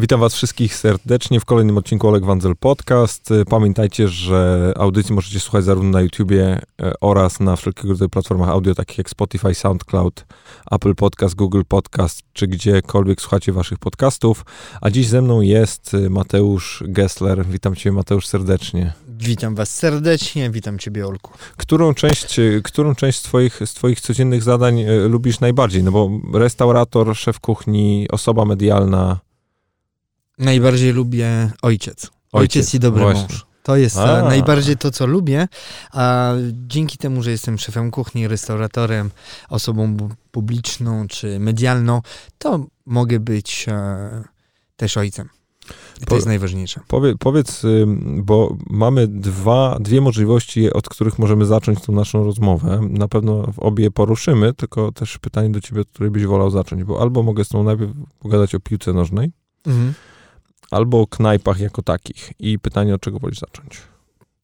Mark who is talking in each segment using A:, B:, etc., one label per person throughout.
A: Witam Was wszystkich serdecznie w kolejnym odcinku Oleg Wanzel Podcast. Pamiętajcie, że audycji możecie słuchać zarówno na YouTubie e, oraz na wszelkiego rodzaju platformach audio, takich jak Spotify, SoundCloud, Apple Podcast, Google Podcast, czy gdziekolwiek słuchacie Waszych podcastów. A dziś ze mną jest e, Mateusz Gessler. Witam Cię, Mateusz, serdecznie.
B: Witam Was serdecznie, witam Ciebie, Olku.
A: Którą część, którą część z twoich, z twoich codziennych zadań lubisz najbardziej? No bo restaurator, szef kuchni, osoba medialna
B: Najbardziej lubię ojciec. Ojciec, ojciec i dobry właśnie. mąż. To jest a. najbardziej to, co lubię, a dzięki temu, że jestem szefem kuchni, restauratorem, osobą publiczną czy medialną, to mogę być e, też ojcem. I to jest najważniejsze.
A: Powie, powiedz, bo mamy dwa, dwie możliwości, od których możemy zacząć tą naszą rozmowę. Na pewno obie poruszymy, tylko też pytanie do ciebie, od której byś wolał zacząć, bo albo mogę z tą najpierw pogadać o piłce nożnej, mhm albo o knajpach jako takich. I pytanie, od czego wolisz zacząć?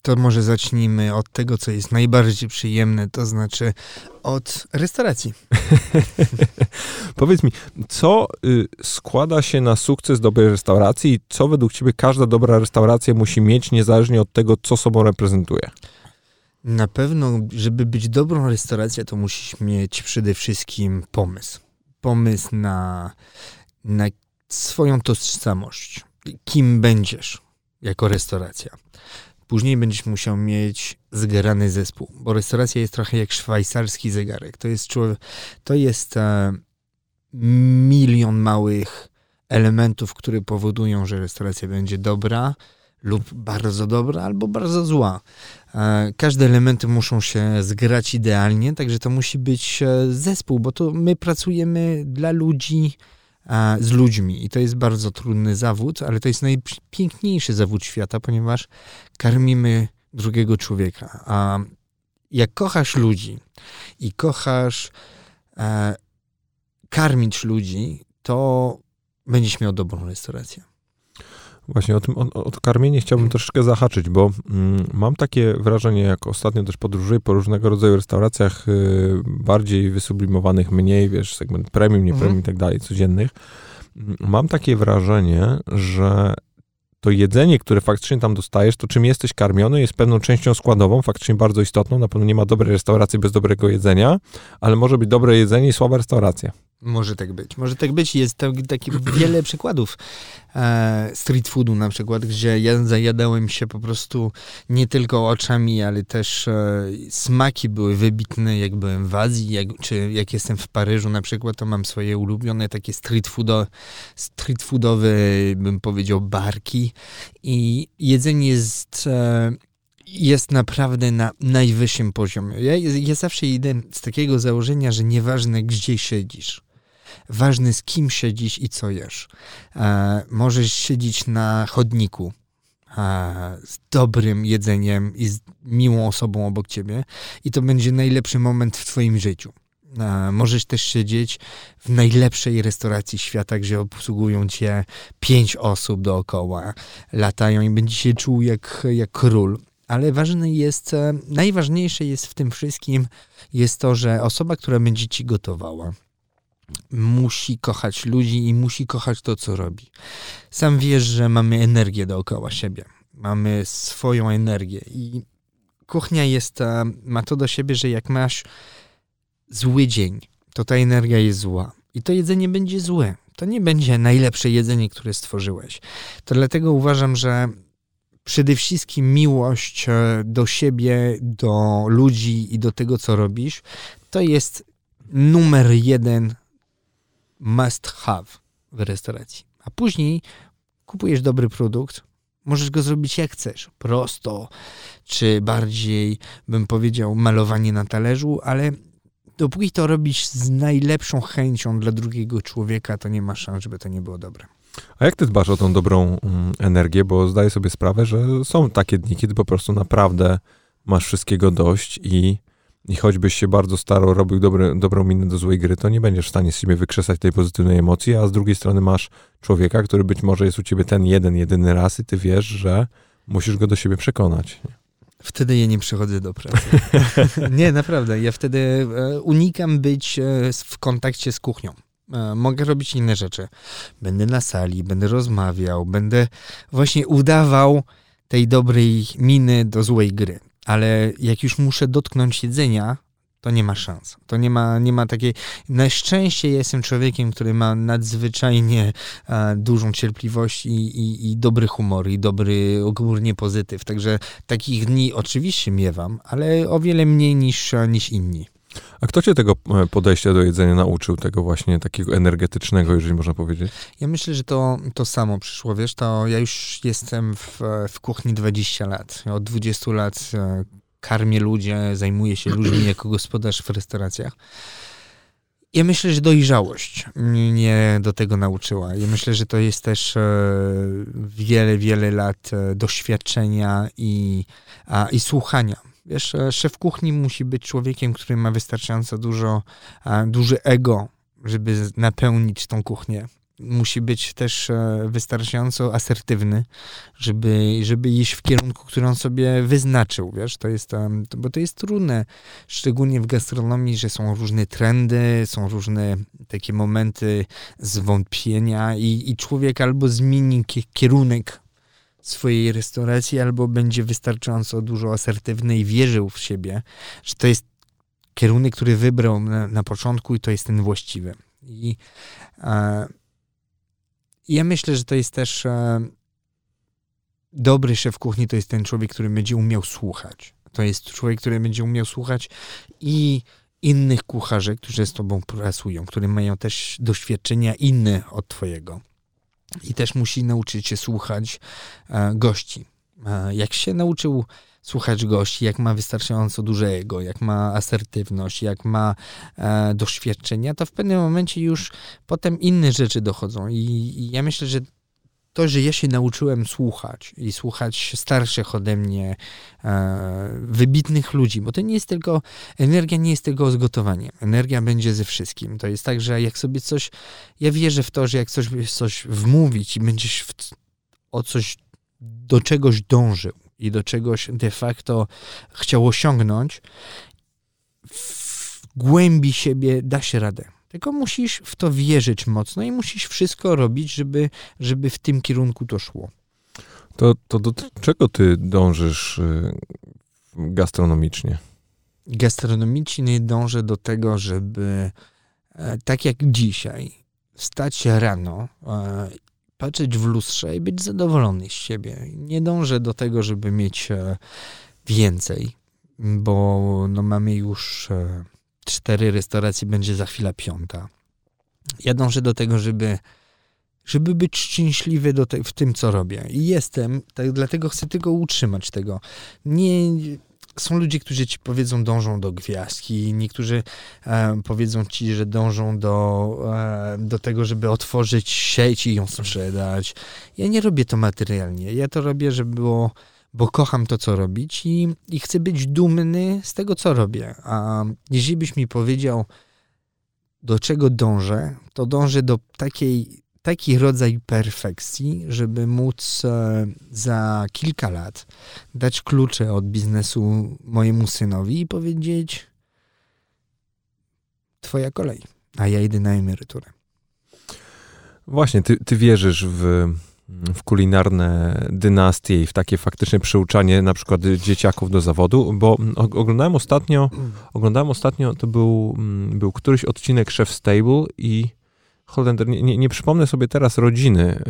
B: To może zacznijmy od tego, co jest najbardziej przyjemne, to znaczy od restauracji.
A: Powiedz mi, co y, składa się na sukces dobrej restauracji i co według ciebie każda dobra restauracja musi mieć, niezależnie od tego, co sobą reprezentuje?
B: Na pewno, żeby być dobrą restauracją, to musisz mieć przede wszystkim pomysł. Pomysł na, na swoją tożsamość kim będziesz jako restauracja. Później będziesz musiał mieć zgrany zespół, bo restauracja jest trochę jak szwajcarski zegarek. To jest, to jest e, milion małych elementów, które powodują, że restauracja będzie dobra lub bardzo dobra, albo bardzo zła. E, każde elementy muszą się zgrać idealnie, także to musi być e, zespół, bo to my pracujemy dla ludzi, z ludźmi. I to jest bardzo trudny zawód, ale to jest najpiękniejszy zawód świata, ponieważ karmimy drugiego człowieka. A jak kochasz ludzi i kochasz karmić ludzi, to będziesz miał dobrą restaurację.
A: Właśnie o tym o, o karmienie chciałbym troszeczkę zahaczyć, bo mm, mam takie wrażenie, jak ostatnio też podróżuję po różnego rodzaju restauracjach y, bardziej wysublimowanych, mniej, wiesz, segment premium, nie premium mhm. i tak dalej, codziennych. Mm, mam takie wrażenie, że to jedzenie, które faktycznie tam dostajesz, to czym jesteś karmiony, jest pewną częścią składową, faktycznie bardzo istotną. Na pewno nie ma dobrej restauracji bez dobrego jedzenia, ale może być dobre jedzenie i słaba restauracja.
B: Może tak być. Może tak być. Jest takich wiele przykładów e, street foodu na przykład, gdzie ja zajadałem się po prostu nie tylko oczami, ale też e, smaki były wybitne, jak byłem w Azji, jak, czy jak jestem w Paryżu na przykład, to mam swoje ulubione takie street, foodo, street foodowe, bym powiedział, barki i jedzenie jest e, jest naprawdę na najwyższym poziomie. Ja, ja zawsze idę z takiego założenia, że nieważne gdzie siedzisz, ważne z kim siedzisz i co jesz. E, możesz siedzieć na chodniku e, z dobrym jedzeniem i z miłą osobą obok ciebie i to będzie najlepszy moment w twoim życiu. E, możesz też siedzieć w najlepszej restauracji świata, gdzie obsługują cię pięć osób dookoła, latają i będziesz się czuł jak, jak król. Ale ważne jest, e, najważniejsze jest w tym wszystkim jest to, że osoba, która będzie ci gotowała, musi kochać ludzi i musi kochać to, co robi. Sam wiesz, że mamy energię dookoła siebie. Mamy swoją energię i kuchnia jest, e, ma to do siebie, że jak masz zły dzień, to ta energia jest zła. I to jedzenie będzie złe. To nie będzie najlepsze jedzenie, które stworzyłeś. To dlatego uważam, że przede wszystkim miłość e, do siebie, do ludzi i do tego, co robisz, to jest numer jeden must have w restauracji. A później kupujesz dobry produkt, możesz go zrobić jak chcesz. Prosto, czy bardziej, bym powiedział, malowanie na talerzu, ale dopóki to robisz z najlepszą chęcią dla drugiego człowieka, to nie ma szans, żeby to nie było dobre.
A: A jak ty dbasz o tą dobrą mm, energię? Bo zdaję sobie sprawę, że są takie dni, kiedy po prostu naprawdę masz wszystkiego dość i i choćbyś się bardzo starał, robił dobry, dobrą minę do złej gry, to nie będziesz w stanie z siebie wykrzesać tej pozytywnej emocji, a z drugiej strony masz człowieka, który być może jest u ciebie ten jeden, jedyny raz i ty wiesz, że musisz go do siebie przekonać.
B: Wtedy ja nie przychodzę do pracy. nie, naprawdę. Ja wtedy e, unikam być e, w kontakcie z kuchnią. E, mogę robić inne rzeczy. Będę na sali, będę rozmawiał, będę właśnie udawał tej dobrej miny do złej gry. Ale jak już muszę dotknąć jedzenia, to nie ma szans. To nie ma, nie ma takiej. Na szczęście jestem człowiekiem, który ma nadzwyczajnie e, dużą cierpliwość i, i, i, dobry humor, i dobry ogólnie pozytyw. Także takich dni oczywiście miewam, ale o wiele mniej niż, niż inni.
A: A kto cię tego e, podejścia do jedzenia nauczył, tego właśnie takiego energetycznego, jeżeli można powiedzieć?
B: Ja myślę, że to, to samo przyszło, wiesz, to ja już jestem w, w kuchni 20 lat. Od 20 lat e, karmię ludzi, zajmuję się ludźmi jako gospodarz w restauracjach. Ja myślę, że dojrzałość mnie do tego nauczyła. Ja myślę, że to jest też e, wiele, wiele lat doświadczenia i, a, i słuchania Wiesz, e, szef kuchni musi być człowiekiem, który ma wystarczająco dużo, duży ego, żeby napełnić tą kuchnię. Musi być też e, wystarczająco asertywny, żeby, żeby iść w kierunku, który on sobie wyznaczył, wiesz, to jest, bo to jest trudne, szczególnie w gastronomii, że są różne trendy, są różne takie momenty zwątpienia i, i człowiek albo zmieni kierunek swojej restauracji, albo będzie wystarczająco dużo asertywny i wierzył w siebie, że to jest kierunek, który wybrał na, na początku i to jest ten właściwy. I e, ja myślę, że to jest też e, dobry szef kuchni, to jest ten człowiek, który będzie umiał słuchać. To jest człowiek, który będzie umiał słuchać i innych kucharzy, którzy z tobą pracują, które mają też doświadczenia inne od twojego i też musi nauczyć się słuchać e, gości. E, jak się nauczył słuchać gości, jak ma wystarczająco dużego, jak ma asertywność, jak ma e, doświadczenia, to w pewnym momencie już potem inne rzeczy dochodzą. I, I, ja myślę, że to, że ja się nauczyłem słuchać i słuchać starszych ode mnie, e, wybitnych ludzi, bo to nie jest tylko, energia nie jest tylko zgotowanie. Energia będzie ze wszystkim. To jest tak, że jak sobie coś, ja wierzę w to, że jak coś, coś wmówić i będziesz w, o coś, do czegoś dążył i do czegoś de facto chciał osiągnąć, w głębi siebie da się radę. Tylko musisz w to wierzyć mocno i musisz wszystko robić, żeby, żeby w tym kierunku to szło.
A: To, to do czego ty dążysz y, gastronomicznie?
B: Gastronomicznie dążę do tego, żeby e, tak jak dzisiaj, stać się rano, e, patrzeć w lustrze i być zadowolony z siebie. Nie dążę do tego, żeby mieć e, więcej, bo no mamy już cztery restauracje, będzie za chwilę piąta. Ja dążę do tego, żeby, żeby być szczęśliwy te, w tym, co robię. I jestem, tak, dlatego chcę tego utrzymać tego. Nie, są ludzie, którzy ci powiedzą, dążą do gwiazdki, niektórzy e, powiedzą ci, że dążą do, e, do tego, żeby otworzyć sieć i ją sprzedać. Ja nie robię to materialnie. Ja to robię, żeby było bo kocham to, co robić i, i chcę być dumny z tego, co robię. A jeżeli byś mi powiedział, do czego dążę, to dążę do takiej, taki rodzaj perfekcji, żeby móc e, za kilka lat dać klucze od biznesu mojemu synowi i powiedzieć: Twoja kolej, a ja idę na emeryturę.
A: Właśnie, ty, ty wierzysz w w kulinarne dynastie i w takie faktyczne przyuczanie na przykład dzieciaków do zawodu, bo oglądałem ostatnio, oglądałem ostatnio, to był, mm, był któryś odcinek Chef Stable i Holender, nie, nie, nie, przypomnę sobie teraz rodziny,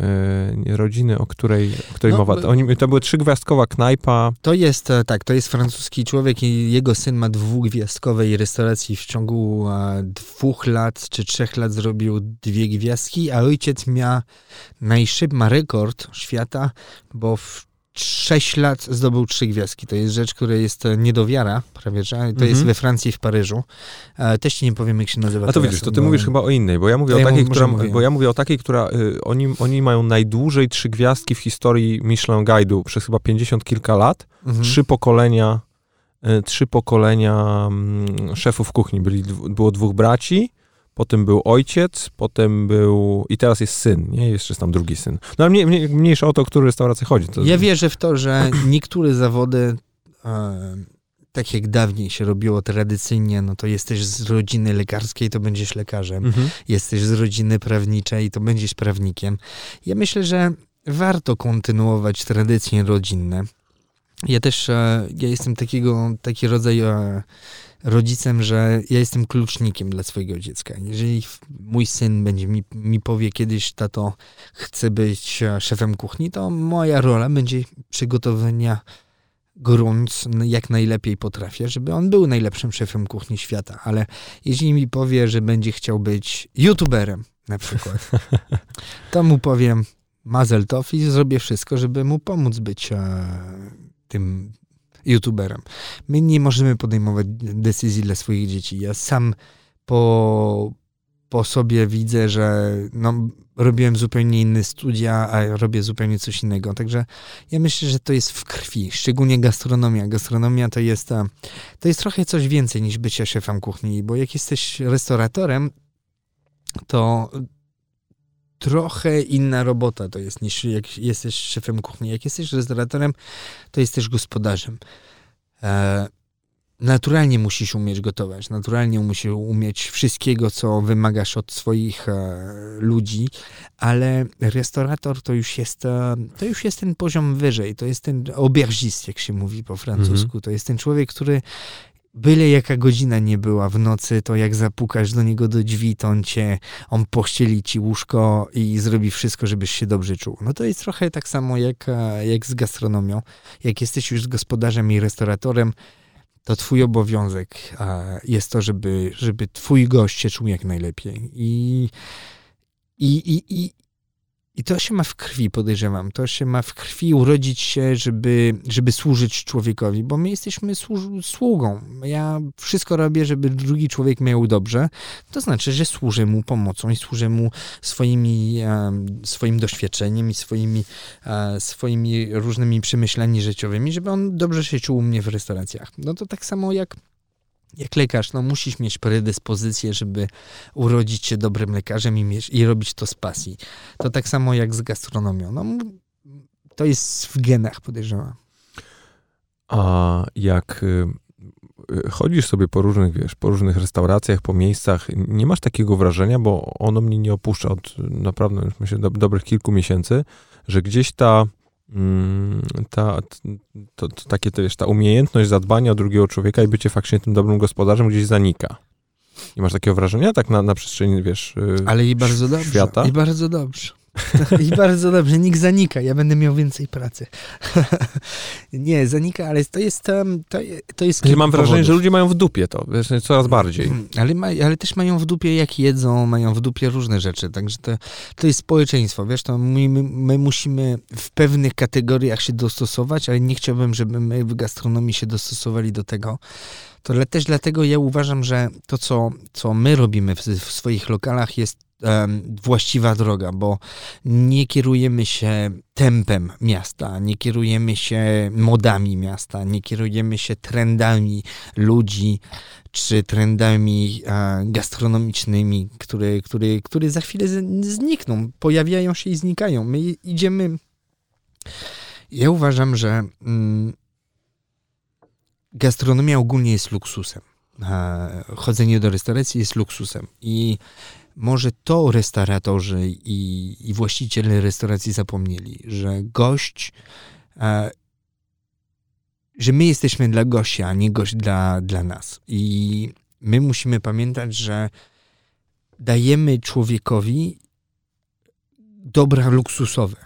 A: yy, rodziny, o której, o której no, mowa. To, oni, to była trzygwiazdkowa knajpa.
B: To jest, e, tak, to jest francuski człowiek i jego syn ma dwugwiazdkowej restauracji. W ciągu a, dwóch lat czy trzech lat zrobił dwie gwiazdki, a ojciec miał najszybszy, ma rekord świata, bo w 6 lat zdobył trzy gwiazdki. To jest rzecz, która jest niedowiara, prawie że. To mhm. jest we Francji w Paryżu. E, też ci nie powiem, jak się nazywa.
A: A to widzisz, to ty bo... mówisz chyba o innej, bo ja mówię, o, takiej, która, bo ja mówię o takiej, która, y, oni, oni mają najdłużej trzy gwiazdki w historii Michelin Guide'u przez chyba 50 kilka lat. Mhm. Trzy pokolenia, y, trzy pokolenia y, szefów kuchni. Byli, było dwóch braci, potem był ojciec, potem był i teraz jest syn, nie? Jeszcze jest tam drugi syn. No ale mniej, mniejsza o to, o który restaurację chodzi. To...
B: Ja wierzę w to, że niektóre zawody e, tak jak dawniej się robiło tradycyjnie, no to jesteś z rodziny lekarskiej, to będziesz lekarzem. Mhm. Jesteś z rodziny prawniczej, to będziesz prawnikiem. Ja myślę, że warto kontynuować tradycje rodzinne. Ja też, e, ja jestem takiego, taki rodzaj e, rodzicem, że ja jestem klucznikiem dla swojego dziecka. Jeżeli mój syn będzie mi, mi powie kiedyś, tato, chcę być e, szefem kuchni, to moja rola będzie przygotowania grunt jak najlepiej potrafię, żeby on był najlepszym szefem kuchni świata. Ale jeśli mi powie, że będzie chciał być youtuberem na przykład, to mu powiem mazel tov i zrobię wszystko, żeby mu pomóc być e, tym youtuberem. My nie możemy podejmować decyzji dla swoich dzieci. Ja sam po, po sobie widzę, że no, robiłem zupełnie inne studia, a robię zupełnie coś innego. Także ja myślę, że to jest w krwi, szczególnie gastronomia. Gastronomia to jest, to jest trochę coś więcej niż bycie szefem kuchni, bo jak jesteś restauratorem, to trochę inna robota to jest niż jak jesteś szefem kuchni. Jak jesteś restauratorem, to jesteś gospodarzem. E, naturalnie musisz umieć gotować, naturalnie musisz umieć wszystkiego, co wymagasz od swoich e, ludzi, ale restaurator to już jest, e, to już jest ten poziom wyżej, to jest ten aubergist, jak się mówi po francusku, mhm. to jest ten człowiek, który byle jaka godzina nie była w nocy, to jak zapukasz do niego do drzwi, to on cię, on pościeli ci łóżko i zrobi wszystko, żebyś się dobrze czuł. No to jest trochę tak samo jak, e, jak z gastronomią. Jak jesteś już gospodarzem i restauratorem, to twój obowiązek jest to, żeby, żeby twój gość się czuł jak najlepiej. I, i, i, i, i to się ma w krwi, podejrzewam. To się ma w krwi urodzić się, żeby, żeby służyć człowiekowi, bo my jesteśmy sługą. Ja wszystko robię, żeby drugi człowiek miał dobrze. To znaczy, że służę mu pomocą i służę mu swoimi, swoim doświadczeniem i swoimi, swoimi różnymi przemyśleniami życiowymi, żeby on dobrze się czuł u mnie w restauracjach. No to tak samo jak jak lekarz, no musisz mieć predyspozycję, żeby urodzić się dobrym lekarzem i, mieć, i robić to z pasji. To tak samo jak z gastronomią. No, to jest w genach, podejrzewam.
A: A jak y, y, chodzisz sobie po różnych, wiesz, po różnych restauracjach, po miejscach, nie masz takiego wrażenia, bo ono mnie nie opuszcza od naprawdę, myślę, do, dobrych kilku miesięcy, że gdzieś ta ta, to, to, takie, to, wiesz, ta umiejętność zadbania o drugiego człowieka i bycie faktycznie tym dobrym gospodarzem gdzieś zanika. I masz takie wrażenie, tak na, na przestrzeni, wiesz,
B: y, Ale i bardzo dobrze. Świata? I bardzo dobrze. I bardzo dobrze, nikt zanika, ja będę miał więcej pracy. nie, zanika, ale to jest to, to jest
A: ja Mam wrażenie, powodów. że ludzie mają w dupie to, coraz bardziej.
B: Mm, ale, ma, ale też mają w dupie jak jedzą, mają w dupie różne rzeczy, także to, to jest społeczeństwo, wiesz, to my, my, my musimy w pewnych kategoriach się dostosować, ale nie chciałbym, żeby my w gastronomii się dostosowali do tego, to też dlatego ja uważam, że to, co, co my robimy w, w swoich lokalach, jest właściwa droga, bo nie kierujemy się tempem miasta, nie kierujemy się modami miasta, nie kierujemy się trendami ludzi czy trendami e, gastronomicznymi, które, które, które za chwilę znikną, pojawiają się i znikają. My idziemy. Ja uważam, że mm, gastronomia ogólnie jest luksusem. E, chodzenie do restauracji jest luksusem i może to restauratorzy i, i właściciele restauracji zapomnieli, że gość, e, że my jesteśmy dla gościa, a nie gość dla, dla nas. I my musimy pamiętać, że dajemy człowiekowi dobra luksusowe.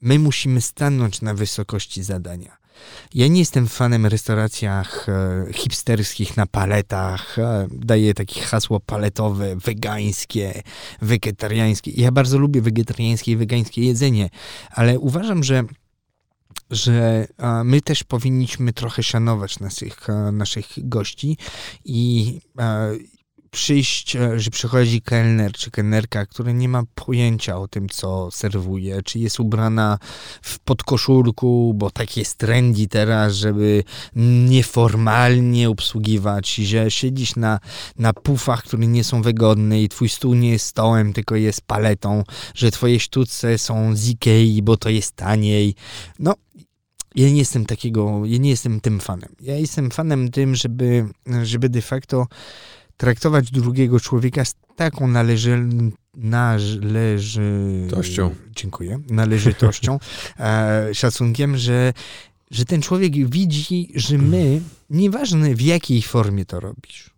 B: My musimy stanąć na wysokości zadania. Ja nie jestem fanem restauracjach e, hipsterskich na paletach. E, daję takie hasło paletowe, wegańskie, wegetariańskie. Ja bardzo lubię wegetariańskie i wegańskie jedzenie, ale uważam, że że my też powinniśmy trochę szanować naszych, e, naszych gości i przyjść, e, że przychodzi kelner czy kelnerka, która nie ma pojęcia o tym, co serwuje, czy jest ubrana w podkoszulku, bo tak jest trendy teraz, żeby nieformalnie obsługiwać, że siedzisz na, na pufach, które nie są wygodne i twój stół nie jest stołem, tylko jest paletą, że twoje sztuce są z Ikei, bo to jest taniej. No, ja nie jestem takiego, ja nie jestem tym fanem. Ja jestem fanem tym, żeby, żeby de facto traktować drugiego człowieka z taką należy, należytością. Dziękuję. Należytością, e, szacunkiem, że, że ten człowiek widzi, że my, nieważne w jakiej formie to robisz,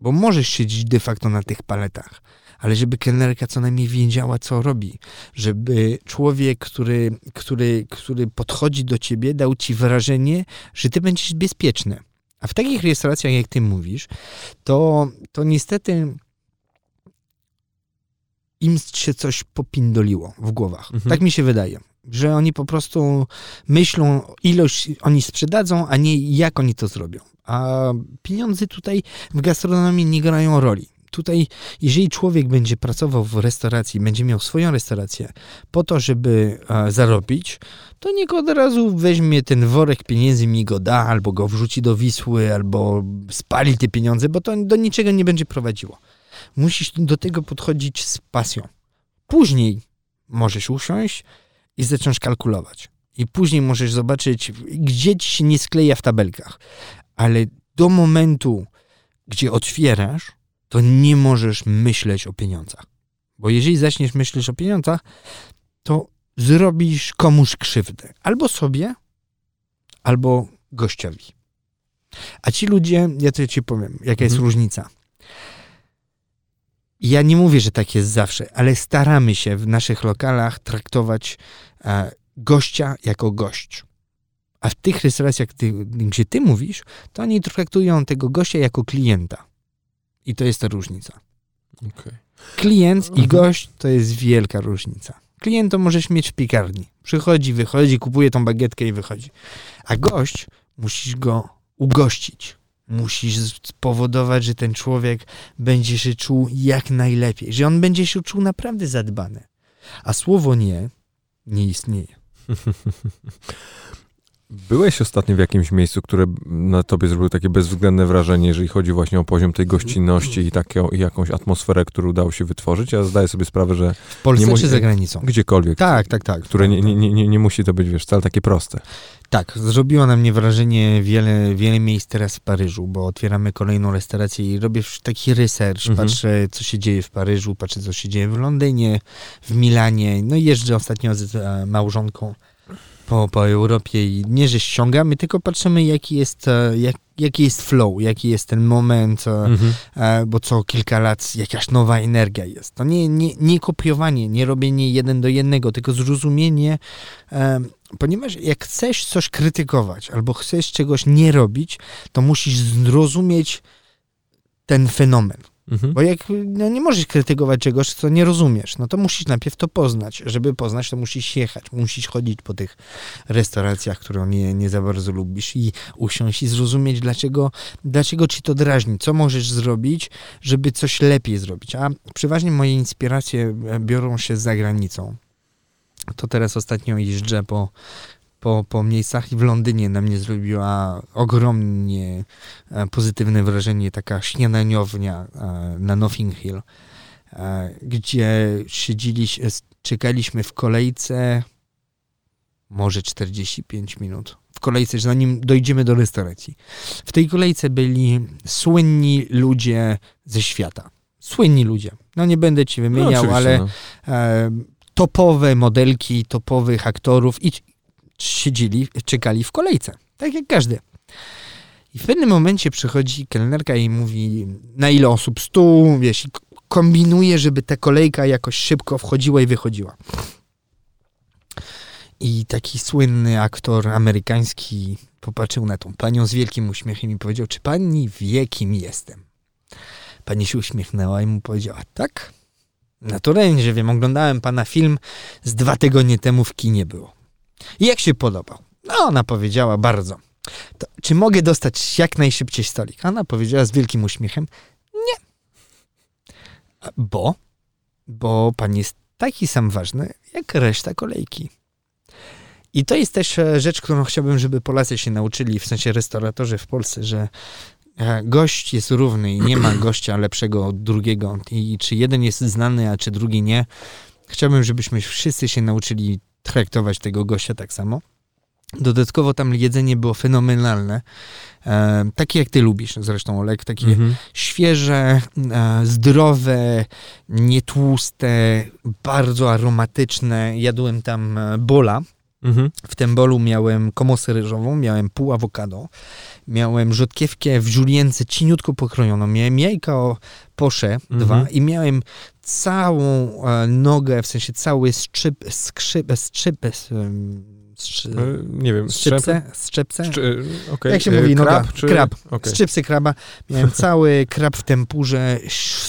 B: bo możesz siedzieć de facto na tych paletach, ale żeby kelnerka co najmniej wiedziała, co robi. Żeby człowiek, który, który, który podchodzi do ciebie, dał ci wrażenie, że ty będziesz bezpieczny. A w takich restauracjach, jak ty mówisz, to, to niestety im się coś popindoliło w głowach. Mhm. Tak mi się wydaje. Że oni po prostu myślą, ilość oni sprzedadzą, a nie jak oni to zrobią. A pieniądze tutaj w gastronomii nie grają roli tutaj, jeżeli człowiek będzie pracował w restauracji, będzie miał swoją restaurację po to, żeby e, zarobić, to niech od razu weźmie ten worek pieniędzy, mi go da, albo go wrzuci do Wisły, albo spali te pieniądze, bo to do niczego nie będzie prowadziło. Musisz do tego podchodzić z pasją. Później możesz usiąść i zacząć kalkulować. I później możesz zobaczyć, gdzie ci się nie skleja w tabelkach. Ale do momentu, gdzie otwierasz, to nie możesz myśleć o pieniądzach. Bo jeżeli zaczniesz myśleć o pieniądzach, to zrobisz komuś krzywdę. Albo sobie, albo gościowi. A ci ludzie, ja to ci powiem, jaka jest mhm. różnica. Ja nie mówię, że tak jest zawsze, ale staramy się w naszych lokalach traktować e, gościa jako gość. A w tych restauracjach, ty, gdzie ty mówisz, to oni traktują tego gościa jako klienta. I to jest ta różnica. Okay. Klient i mhm. gość to jest wielka różnica. Klient to możesz mieć w piekarni. Przychodzi, wychodzi, kupuje tą bagietkę i wychodzi. A gość musisz go ugościć. Musisz spowodować, że ten człowiek będzie się czuł jak najlepiej, że on będzie się czuł naprawdę zadbany. A słowo nie nie istnieje.
A: Byłeś ostatnio w jakimś miejscu, które na tobie zrobiło takie bezwzględne wrażenie, jeżeli chodzi właśnie o poziom tej gościnności i, taką, i jakąś atmosferę, którą udało się wytworzyć. Ja zdaję sobie sprawę, że...
B: W Polsce nie czy za granicą?
A: Gdziekolwiek.
B: Tak, tak, tak.
A: Które nie, nie, nie, nie musi to być, wiesz, wcale takie proste.
B: Tak, zrobiło na mnie wrażenie wiele, wiele miejsc teraz w Paryżu, bo otwieramy kolejną restaurację i robię taki research, mhm. patrzę co się dzieje w Paryżu, patrzę co się dzieje w Londynie, w Milanie, no i jeżdżę ostatnio z e, małżonką po, po Europie i nie, że ściągamy, tylko patrzymy, jaki jest, e, jak, jaki jest flow, jaki jest ten moment, e, mhm. E, bo co kilka lat jakaś nowa energia jest. To nie, nie, nie kopiowanie, nie robienie jeden do jednego, tylko zrozumienie, ponieważ jak chcesz coś krytykować albo chcesz czegoś nie robić, to musisz zrozumieć ten fenomen. Mhm. Bo jak no, nie możesz krytykować czegoś, co nie rozumiesz, no to musisz najpierw to poznać. Żeby poznać, to musisz jechać, musisz chodzić po tych restauracjach, które nie, nie za bardzo lubisz i usiąść i zrozumieć, dlaczego, dlaczego ci to drażni, co możesz zrobić, żeby coś lepiej zrobić. A przeważnie moje inspiracje biorą się za granicą. To teraz ostatnio jeżdżę po po, po miejscach i w Londynie na mnie zrobiła ogromnie e, pozytywne wrażenie taka śniadaniownia e, na Nothing Hill, e, gdzie siedzieliśmy, czekaliśmy w kolejce może 45 minut. W kolejce, zanim dojdziemy do restauracji. W tej kolejce byli słynni ludzie ze świata. Słynni ludzie. No nie będę ci wymieniał, no, ale no. topowe modelki, topowych aktorów i, siedzieli, czekali w kolejce, tak jak każdy. I w pewnym momencie przychodzi kelnerka i mówi, na ile osób stół, wiesz, i kombinuje, żeby ta kolejka jakoś szybko wchodziła i wychodziła. I taki słynny aktor amerykański popatrzył na tą panią z wielkim uśmiechem i powiedział, czy pani wie, kim jestem? Pani się uśmiechnęła i mu powiedziała, tak, naturalnie, że wiem, oglądałem pana film z dwa tygodnie temu w kinie było. Jak się podobał? No, ona powiedziała bardzo. To, czy mogę dostać jak najszybciej stolik? Ona powiedziała z wielkim uśmiechem, nie. Bo? Bo pan jest taki sam ważny, jak reszta kolejki. I to jest też e, rzecz, którą chciałbym, żeby Polacy się nauczyli, w sensie restauratorzy w Polsce, że e, gość jest równy i nie ma gościa lepszego od drugiego. I czy jeden jest znany, a czy drugi nie. Chciałbym, żebyśmy wszyscy się nauczyli traktować tego gościa tak samo. Dodatkowo tam jedzenie było fenomenalne. E, takie jak ty lubisz zresztą, Olek. Takie mhm. świeże, e, zdrowe, nietłuste, bardzo aromatyczne. Jadłem tam e, bola. Mhm. W tym bolu miałem komosę ryżową, miałem pół awokado, miałem rzodkiewkę w julience cieniutko pokrojoną, miałem jajka o posze mhm. dwa i miałem całą e, nogę, w sensie cały skrzyp, skrzyp, skrzyp,
A: Strzy... E, nie wiem,
B: strzepce? Strzepce?
A: Szczy... Okay.
B: Jak się mówi? No krab, czy... krab. Okay. Kraba. Miałem cały krab w tempurze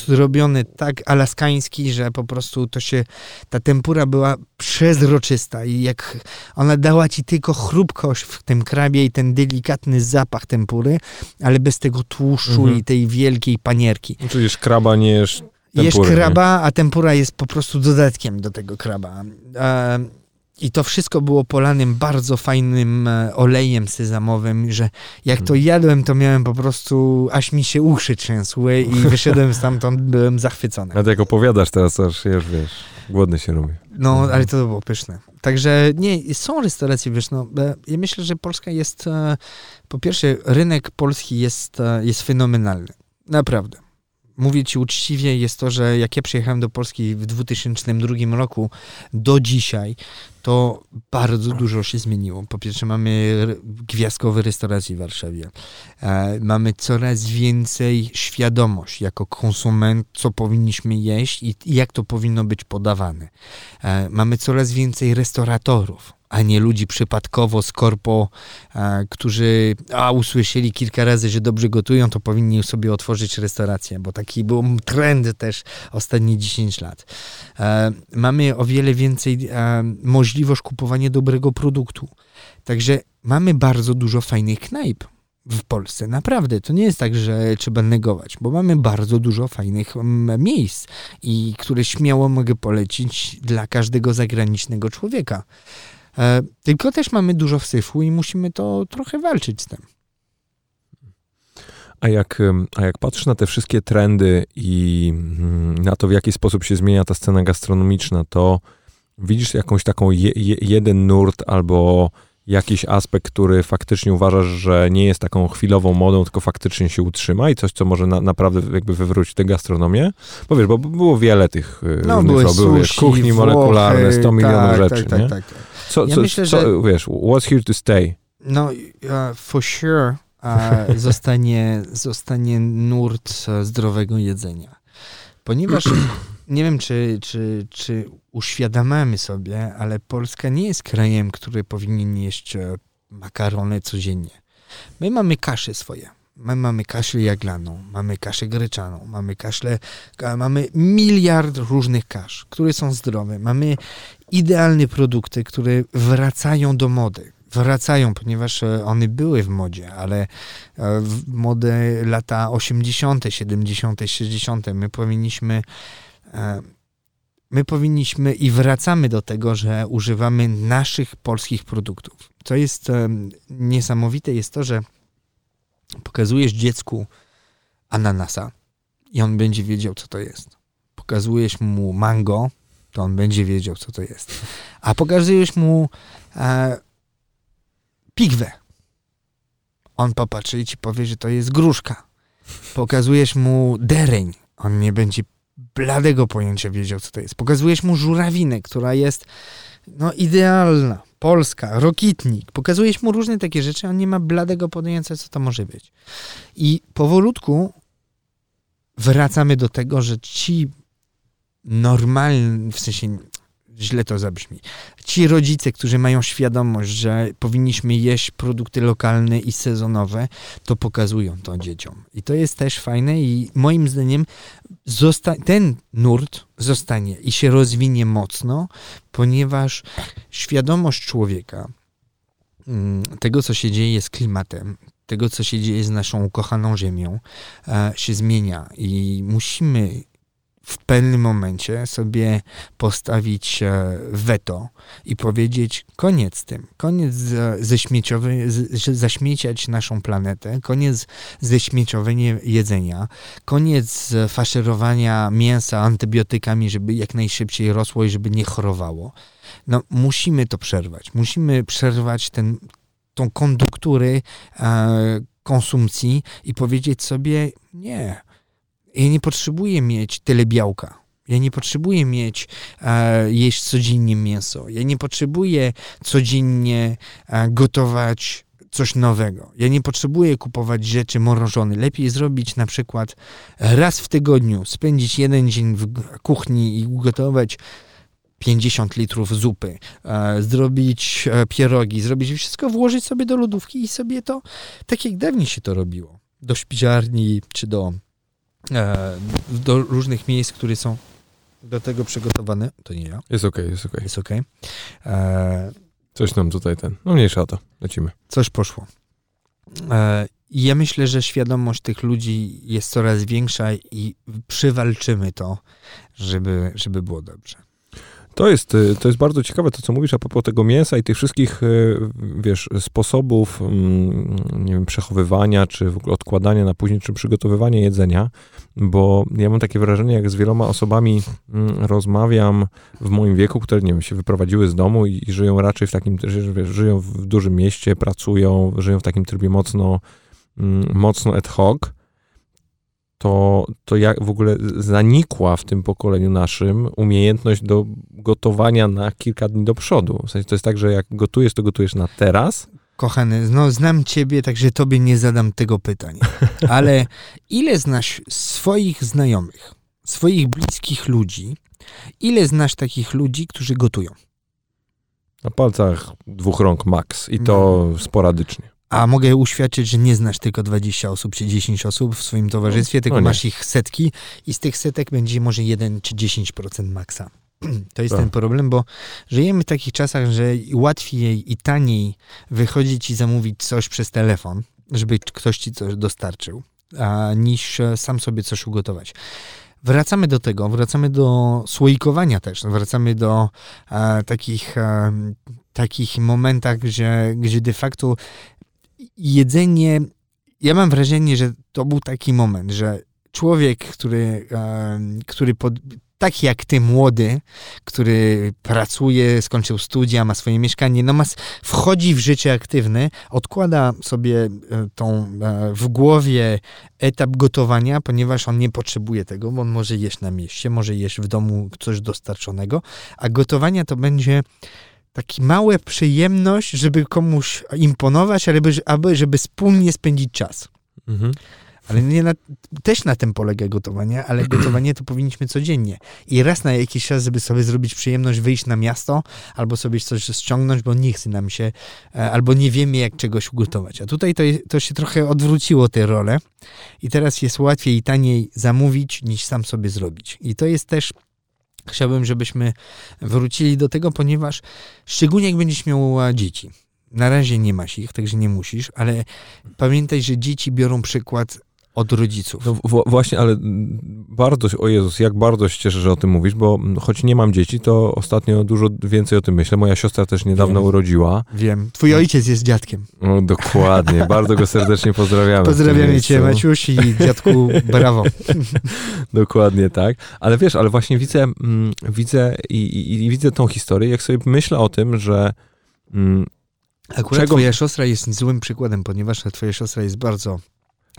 B: zrobiony tak alaskański, że po prostu to się, ta tempura była przezroczysta i jak ona dała ci tylko chrupkość w tym krabie i ten delikatny zapach tempury, ale bez tego tłuszczu mhm. i tej wielkiej panierki.
A: Czyli kraba nie jesz
B: Jesz kraba, nie? a tempura jest po prostu dodatkiem do tego kraba. E i to wszystko było polanym bardzo fajnym e, olejem sezamowym, że jak to hmm. jadłem, to miałem po prostu, aż mi się uszy trzęsły i wyszedłem stamtąd, byłem zachwycony.
A: A jak opowiadasz teraz, aż już wiesz, głodny się robi.
B: No, mhm. ale to było pyszne. Także nie, są restauracje, wiesz, no, e, ja myślę, że Polska jest, po pierwsze, rynek polski jest, jest fenomenalny. Naprawdę mówię ci uczciwie, jest to, że jak ja przyjechałem do Polski w 2002 roku do dzisiaj, to bardzo dużo się zmieniło. Po pierwsze, mamy gwiazdkowe restauracje w Warszawie. E, mamy coraz więcej świadomość jako konsument, co powinniśmy jeść i jak to powinno być podawane. E, mamy coraz więcej restauratorów a nie ludzi przypadkowo z korpo, a, którzy a, usłyszeli kilka razy, że dobrze gotują, to powinni sobie otworzyć restaurację, bo taki był trend też ostatnie 10 lat. E, mamy o wiele więcej e, możliwość kupowania dobrego produktu. Także mamy bardzo dużo fajnych knajp w Polsce. Naprawdę, to nie jest tak, że trzeba negować, bo mamy bardzo dużo fajnych miejsc i które śmiało mogę polecić dla każdego zagranicznego człowieka. E, tylko też mamy dużo wsyfu i musimy to trochę walczyć z tym.
A: A jak, a jak patrzysz na te wszystkie trendy i mm, na to, w jaki sposób się zmienia ta scena gastronomiczna, to widzisz jakąś taką je, je, jeden nurt albo jakiś aspekt, który faktycznie uważasz, że nie jest taką chwilową modą, tylko faktycznie się utrzyma i coś, co może na, naprawdę jakby wywrócić tę gastronomię? Bo wiesz, bo było wiele tych
B: no, różnych, były, sushi, były
A: kuchni molekularne, 100 milionów tak, rzeczy, tak, nie? Tak, tak. Co, ja co, myślę, co, że... wiesz, what's here to stay?
B: No, uh, for sure uh, zostanie, zostanie nurt zdrowego jedzenia. Ponieważ nie wiem, czy, czy, czy uświadamiamy sobie, ale Polska nie jest krajem, który powinien jeść e, makarony codziennie. My mamy kasze swoje. My mamy kaszę jaglaną, mamy kaszę gryczaną, mamy kaszle, mamy miliard różnych kasz, które są zdrowe. Mamy idealne produkty, które wracają do mody. Wracają, ponieważ e, one były w modzie, ale e, w modę lata 80., 70., 60. My powinniśmy e, my powinniśmy i wracamy do tego, że używamy naszych polskich produktów. Co jest niesamowite, jest to, że pokazujesz dziecku ananasa i on będzie wiedział, co to jest. Pokazujesz mu mango, to on będzie wiedział, co to jest. A pokazujesz mu e, pigwę. On popatrzy i ci powie, że to jest gruszka. Pokazujesz mu dereń. On nie będzie bladego pojęcia wiedział, co to jest. Pokazujesz mu żurawinę, która jest no idealna, polska, rokitnik. Pokazujesz mu różne takie rzeczy, on nie ma bladego pojęcia, co to może być. I powolutku wracamy do tego, że ci normalni, w sensie źle to zabrzmi. Ci rodzice, którzy mają świadomość, że powinniśmy jeść produkty lokalne i sezonowe, to pokazują to dzieciom. I to jest też fajne i moim zdaniem ten nurt zostanie i się rozwinie mocno, ponieważ świadomość człowieka, mm, tego co się dzieje z klimatem, tego co się dzieje z naszą ukochaną ziemią, e, się zmienia i musimy w pewnym momencie sobie postawić e, weto i powiedzieć koniec z tym, koniec ze śmieciowy, zaśmieciać naszą planetę, koniec ze śmieciowania jedzenia, koniec faszerowania mięsa antybiotykami, żeby jak najszybciej rosło i żeby nie chorowało. No, musimy to przerwać. Musimy przerwać ten, tą kondukturę e, konsumpcji i powiedzieć sobie nie, ja nie potrzebuję mieć tyle białka. Ja nie potrzebuję mieć, e, jeść codziennie mięso. Ja nie potrzebuję codziennie e, gotować coś nowego. Ja nie potrzebuję kupować rzeczy mrożone. Lepiej zrobić na przykład raz w tygodniu, spędzić jeden dzień w kuchni i ugotować 50 litrów zupy, e, zrobić e, pierogi, zrobić wszystko, włożyć sobie do lodówki i sobie to, tak jak dawniej się to robiło, do szpiżarni czy do do różnych miejsc, które są do tego przygotowane. To nie ja.
A: Jest okej, okay, jest okej. Okay.
B: Jest okej. Okay. E,
A: coś nam tutaj ten, no mniejsza o to, lecimy.
B: Coś poszło. E, ja myślę, że świadomość tych ludzi jest coraz większa i przywalczymy to, żeby, żeby było dobrze.
A: To jest, y, to jest bardzo ciekawe to, co mówisz a propos tego mięsa i tych wszystkich, y, wiesz, sposobów, mm, nie wiem, przechowywania, czy w ogóle odkładania na później, czy przygotowywania jedzenia, bo ja mam takie wrażenie, jak z wieloma osobami mm, rozmawiam w moim wieku, które, nie wiem, się wyprowadziły z domu i, i żyją raczej w takim, wiesz, żyją w dużym mieście, pracują, żyją w takim trybie mocno, mm, mocno ad hoc, to, to jak w ogóle zanikła w tym pokoleniu naszym umiejętność do gotowania na kilka dni do przodu. W sensie to jest tak, że jak gotujesz, to gotujesz na teraz.
B: Kochany, no znam ciebie, także tobie nie zadam tego pytania. Ale ile znasz swoich znajomych, swoich bliskich ludzi, ile znasz takich ludzi, którzy gotują?
A: Na palcach dwóch rąk max i to no. sporadycznie.
B: A mogę uświadczyć, że nie znasz tylko 20 osób czy 10 osób w swoim towarzystwie, tylko no masz ich setki i z tych setek będzie może 1 czy 10% maksa. To jest tak. ten problem, bo żyjemy w takich czasach, że łatwiej i taniej wychodzić i zamówić coś przez telefon, żeby ktoś ci coś dostarczył, a, niż e, sam sobie coś ugotować. Wracamy do tego, wracamy do słoikowania też, wracamy do e, takich, e, takich momentach, że, gdzie de facto jedzenie, ja mam wrażenie, że to był taki moment, że człowiek, który, który pod, tak jak ty, młody, który pracuje, skończył studia, ma swoje mieszkanie, no ma, wchodzi w życie aktywne, odkłada sobie e, tą e, w głowie etap gotowania, ponieważ on nie potrzebuje tego, bo on może jeść na mieście, może jeść w domu coś dostarczonego, a gotowania to będzie taki mała przyjemność, żeby komuś imponować, ale aby, żeby wspólnie spędzić czas. Mhm. Ale nie na, też na tym polega gotowanie, ale gotowanie to powinniśmy codziennie. I raz na jakiś czas, żeby sobie zrobić przyjemność, wyjść na miasto, albo sobie coś ściągnąć, bo nie chce nam się, e, albo nie wiemy, jak czegoś ugotować. A tutaj to, to się trochę odwróciło tę rolę i teraz jest łatwiej i taniej zamówić, niż sam sobie zrobić. I to jest też Chciałbym, żebyśmy wrócili do tego, ponieważ szczególnie jak będziesz miał dzieci. Na razie nie masz ich, także nie musisz, ale pamiętaj, że dzieci biorą przykład od rodziców.
A: No właśnie, ale bardzo, o Jezus, jak bardzo się cieszę, że o tym mówisz, bo choć nie mam dzieci, to ostatnio dużo więcej o tym myślę. Moja siostra też niedawno
B: Wiem.
A: urodziła.
B: Wiem. Twój ojciec jest dziadkiem.
A: No, dokładnie. Bardzo go serdecznie pozdrawiamy.
B: Pozdrawiamy cię, Maciuś i dziadku, brawo.
A: dokładnie tak. Ale wiesz, ale właśnie widzę, mm, widzę i, i, i, widzę tą historię, jak sobie myślę o tym, że
B: mm, Akurat czego... twoja siostra jest złym przykładem, ponieważ twoja siostra jest bardzo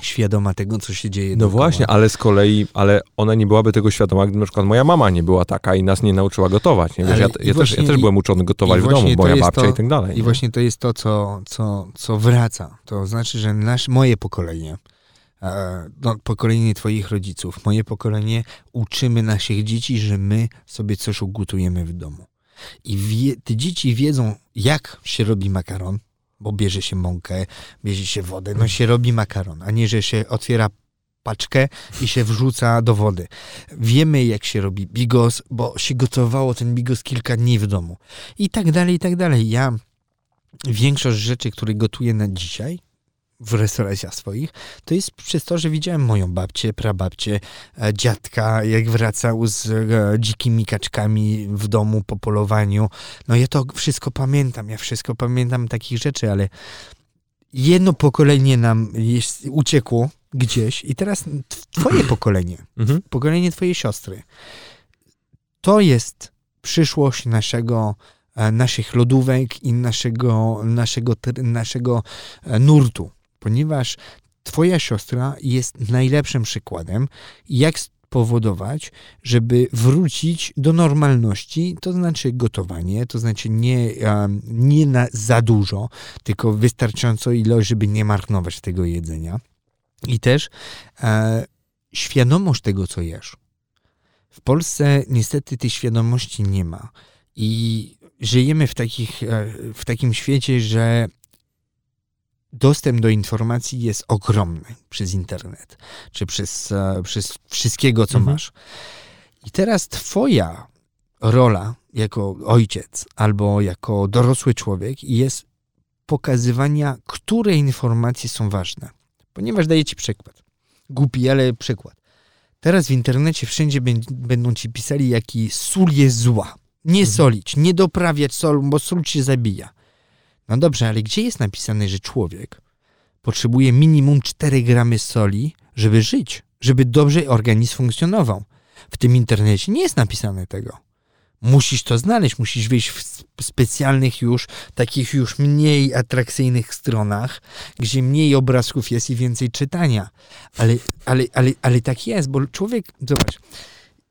B: świadoma tego, co się dzieje.
A: No dookoła. właśnie, ale z kolei, ale ona nie byłaby tego świadoma, gdyby na przykład moja mama nie była taka i nas nie nauczyła gotować. Nie? Wiesz, ja, ja, też, ja, też, byłem uczony gotować w domu, moja babcia
B: to,
A: i tak dalej.
B: I nie? właśnie to jest to, co, co, co wraca. To znaczy, że nasz, moje pokolenie, e, no, pokolenie twoich rodziców, moje pokolenie uczymy naszych dzieci, że my sobie coś ugotujemy w domu. I wie, te dzieci wiedzą, jak się robi makaron, bo bierze się mąkę, bierze się wodę, no się robi makaron, a nie, że się otwiera paczkę i się wrzuca do wody. Wiemy, jak się robi bigos, bo się gotowało ten bigos kilka dni w domu. I tak dalej, i tak dalej. Ja większość rzeczy, które gotuję na dzisiaj, w restauracjach swoich, to jest przez to, że widziałem moją babcię, prababcię, e, dziadka, jak wracał z e, dzikimi kaczkami w domu po polowaniu. No ja to wszystko pamiętam, ja wszystko pamiętam takich rzeczy, ale jedno pokolenie nam jest, uciekło gdzieś i teraz twoje pokolenie,
A: Mhm.
B: pokolenie twojej siostry, to jest przyszłość naszego, e, naszych lodówek i naszego, naszego, naszego nurtu, ponieważ twoja siostra jest najlepszym przykładem, jak spowodować, żeby wrócić do normalności, to znaczy gotowanie, to znaczy nie, nie na za dużo, tylko wystarczająco ilość, żeby nie marnować tego jedzenia. I też e, świadomość tego, co jesz. W Polsce niestety tej świadomości nie ma. I żyjemy w, takich, e, w takim świecie, że dostęp do informacji jest ogromny przez internet, czy przez, e, przez wszystkiego, co
A: Mhm.
B: masz. I teraz twoja rola jako ojciec albo jako dorosły człowiek jest pokazywania, które informacje są ważne. Ponieważ daję ci przykład. Głupi, ale przykład. Teraz w internecie wszędzie bę- będą ci pisali, jaki sól jest zła. Nie
A: Mhm.
B: solić, nie doprawiać solu, bo sól cię zabija. No dobrze, ale gdzie jest napisane, że człowiek potrzebuje minimum 4 gramy soli, żeby żyć, żeby dobrze organizm funkcjonował? W tym internecie nie jest napisane tego. Musisz to znaleźć, musisz wyjść w sp- specjalnych już, takich już mniej atrakcyjnych stronach, gdzie mniej obrazków jest i więcej czytania. Ale, ale, ale, ale tak jest, bo człowiek, zobacz,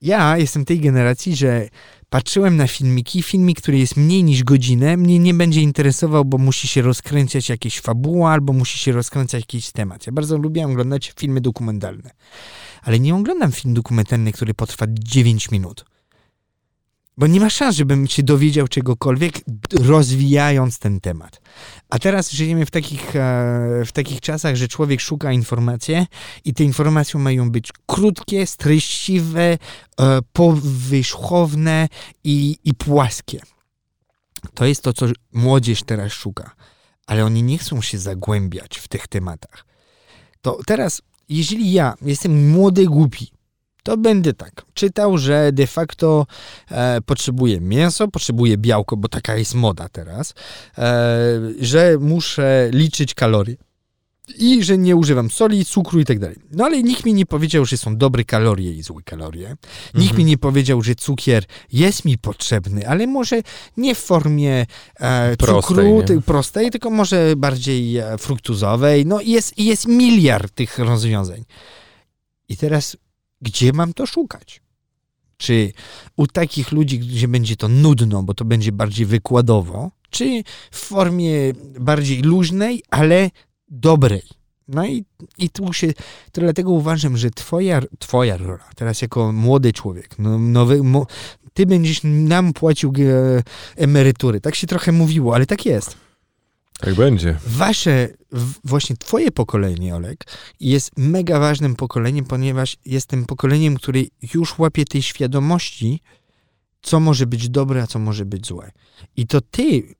B: ja jestem tej generacji, że patrzyłem na filmiki, filmik, który jest mniej niż godzinę, mnie nie będzie interesował, bo musi się rozkręcać jakieś fabuła, albo musi się rozkręcać jakiś temat. Ja bardzo lubię oglądać filmy dokumentalne. Ale nie oglądam film dokumentalny, który potrwa 9 minut. Bo nie ma szans, żebym się dowiedział czegokolwiek, rozwijając ten temat. A teraz żyjemy w takich, e, w takich czasach, że człowiek szuka informacji i te informacje mają być krótkie, treściwe, e, powierzchowne i, i płaskie. To jest to, co młodzież teraz szuka. Ale oni nie chcą się zagłębiać w tych tematach. To teraz, jeżeli ja jestem młody, głupi, to będę tak czytał, że de facto e, potrzebuję mięso, potrzebuję białko, bo taka jest moda teraz, e, że muszę liczyć kalorie i że nie używam soli, cukru i tak dalej. No ale nikt mi nie powiedział, że są dobre kalorie i złe kalorie. Nikt
A: Mhm.
B: mi nie powiedział, że cukier jest mi potrzebny, ale może nie w formie e,
A: Prostej,
B: cukru ty, prostej, tylko może bardziej e, fruktuzowej. No i jest, jest miliard tych rozwiązań. I teraz gdzie mam to szukać? Czy u takich ludzi, gdzie będzie to nudno, bo to będzie bardziej wykładowo, czy w formie bardziej luźnej, ale dobrej? No i, i tu się, to dlatego uważam, że twoja, twoja rola, teraz jako młody człowiek, no, nowy, mo, ty będziesz nam płacił e, emerytury. Tak się trochę mówiło, ale tak jest.
A: Tak będzie.
B: Wasze, właśnie twoje pokolenie, Olek, jest mega ważnym pokoleniem, ponieważ jest tym pokoleniem, które już łapie tej świadomości, co może być dobre, a co może być złe. I to ty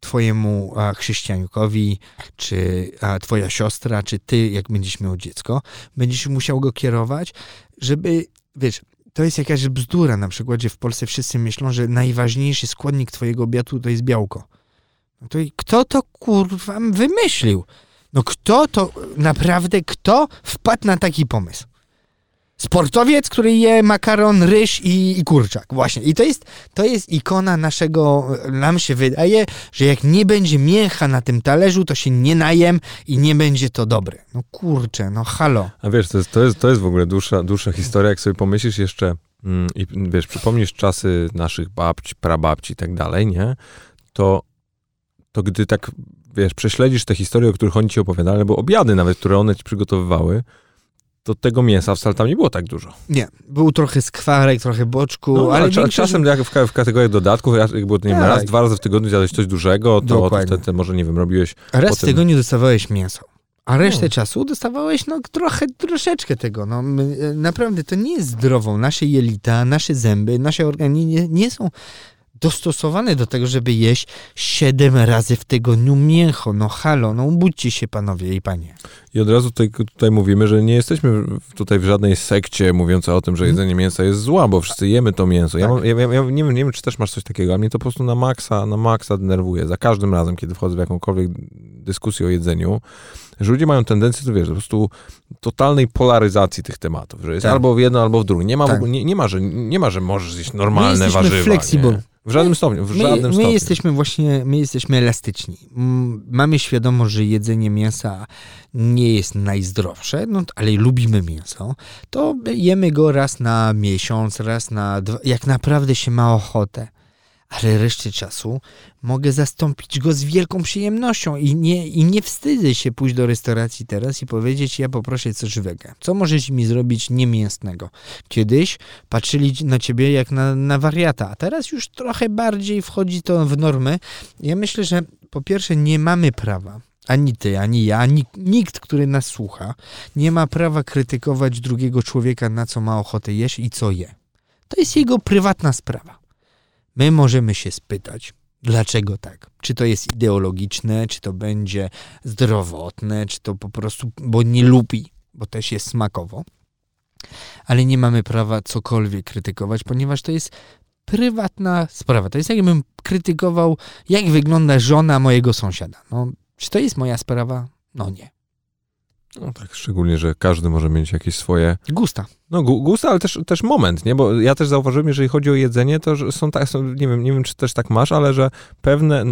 B: twojemu a, chrześcijankowi, czy a, twoja siostra, czy ty, jak będziesz miał dziecko, będziesz musiał go kierować, żeby, wiesz, to jest jakaś bzdura, na przykład, że w Polsce wszyscy myślą, że najważniejszy składnik twojego obiadu to jest białko. To i kto to kurwa wymyślił? No kto to, naprawdę kto wpadł na taki pomysł? Sportowiec, który je makaron, ryż i, i kurczak. Właśnie. I to jest, to jest ikona naszego, nam się wydaje, że jak nie będzie mięcha na tym talerzu, to się nie najem i nie będzie to dobre. No kurczę, no halo.
A: A wiesz, to jest, to jest, to jest w ogóle dłuższa, dłuższa historia, jak sobie pomyślisz jeszcze mm, i wiesz, przypomnisz czasy naszych babci, prababci i tak dalej, nie? To, to gdy tak, wiesz, prześledzisz te historie, o których oni ci opowiadali, albo obiady nawet, które one ci przygotowywały, to tego mięsa wcale tam nie było tak dużo.
B: Nie, był trochę skwarek, trochę boczku,
A: No,
B: ale
A: ale
B: większość-
A: czasem jak w, w kategoriach dodatków, jak było, nie wiem,
B: Tak.
A: raz, dwa razy w tygodniu zjadłeś coś dużego, to, wtedy może, nie wiem, robiłeś...
B: Raz w
A: Potem-
B: tygodniu dostawałeś mięso, a resztę
A: No.
B: czasu dostawałeś no trochę, troszeczkę tego. No, my, e, naprawdę to nie jest zdrową. Nasze jelita, nasze zęby, nasze organy nie, nie są dostosowane do tego, żeby jeść 7 razy w tygodniu mięcho. No halo, no budźcie się panowie i panie.
A: I od razu tutaj, tutaj mówimy, że nie jesteśmy tutaj w żadnej sekcie mówiącej o tym, że mhm. jedzenie mięsa jest zła, bo wszyscy jemy to mięso. Ja, tak. mam, ja, ja, ja nie, wiem, nie wiem, czy też masz coś takiego, a mnie to po prostu na maksa, na maksa denerwuje. Za każdym razem, kiedy wchodzę w jakąkolwiek dyskusję o jedzeniu, że ludzie mają tendencję, to wiesz, po prostu totalnej polaryzacji tych tematów, że jest tak. albo w jedno, albo w drugim. Nie ma, tak. ogóle, nie, nie, ma, że, nie ma, że możesz zjeść normalne
B: my
A: warzywa.
B: Flexible.
A: W żadnym stopniu, w
B: my,
A: żadnym
B: my
A: stopniu.
B: jesteśmy właśnie, my jesteśmy elastyczni. Mamy świadomość, że jedzenie mięsa nie jest najzdrowsze, no, ale lubimy mięso, to jemy go raz na miesiąc, raz na dwa, jak naprawdę się ma ochotę ale resztę czasu mogę zastąpić go z wielką przyjemnością i nie, i nie wstydzę się pójść do restauracji teraz i powiedzieć, ja poproszę coś wege. Co możesz mi zrobić niemięsnego? Kiedyś patrzyli na ciebie jak na, na wariata, a teraz już trochę bardziej wchodzi to w normy. Ja myślę, że po pierwsze nie mamy prawa ani ty, ani ja, ani nikt, który nas słucha, nie ma prawa krytykować drugiego człowieka, na co ma ochotę jeść i co je. To jest jego prywatna sprawa. My możemy się spytać, dlaczego tak? Czy to jest ideologiczne, czy to będzie zdrowotne, czy to po prostu, bo nie lubi, bo też jest smakowo. Ale nie mamy prawa cokolwiek krytykować, ponieważ to jest prywatna sprawa. To jest jakbym krytykował, jak wygląda żona mojego sąsiada. No, czy to jest moja sprawa? No nie.
A: No tak, szczególnie, że każdy może mieć jakieś swoje...
B: Gusta.
A: No gusta, ale też, też moment, nie? Bo ja też zauważyłem, jeżeli chodzi o jedzenie, to że są tak, są, nie wiem, nie wiem, czy też tak masz, ale że pewne,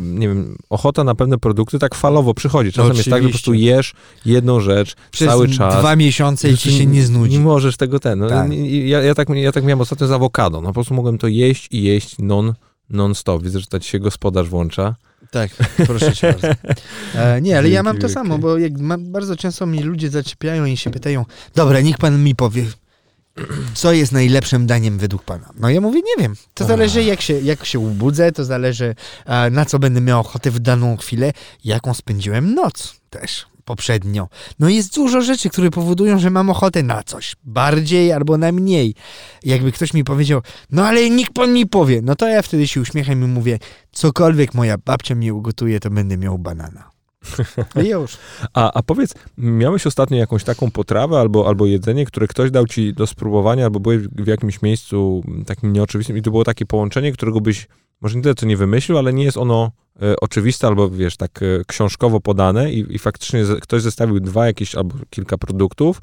A: nie wiem, ochota na pewne produkty tak falowo przychodzi. Czasem Oczywiście. jest tak, że po prostu jesz jedną rzecz
B: Przez
A: cały czas.
B: dwa miesiące i ci się nie znudzi.
A: Nie możesz tego ten. No, tak. ja, ja, tak, ja tak miałem ostatnio z awokado. No po prostu mogłem to jeść i jeść non, non-stop. Widzę, że tak się gospodarz włącza.
B: Tak, proszę cię bardzo. E, nie, ale ja mam to samo, bo jak mam, bardzo często mnie ludzie zaczepiają i się pytają, dobra, niech pan mi powie, co jest najlepszym daniem według pana? No ja mówię, nie wiem. To zależy jak się, jak się ubudzę, to zależy e, na co będę miał ochotę w daną chwilę, jaką spędziłem noc też poprzednio. No jest dużo rzeczy, które powodują, że mam ochotę na coś. Bardziej albo na mniej. Jakby ktoś mi powiedział, no ale nikt pan mi powie. No to ja wtedy się uśmiecham i mówię, cokolwiek moja babcia mi ugotuje, to będę miał banana. I już.
A: A, a powiedz, miałeś ostatnio jakąś taką potrawę albo, albo jedzenie, które ktoś dał ci do spróbowania, albo byłeś w jakimś miejscu takim nieoczywistym i to było takie połączenie, którego byś może nie tyle co nie wymyślił, ale nie jest ono e, oczywiste albo wiesz, tak e, książkowo podane i, i faktycznie z, ktoś zestawił dwa jakieś albo kilka produktów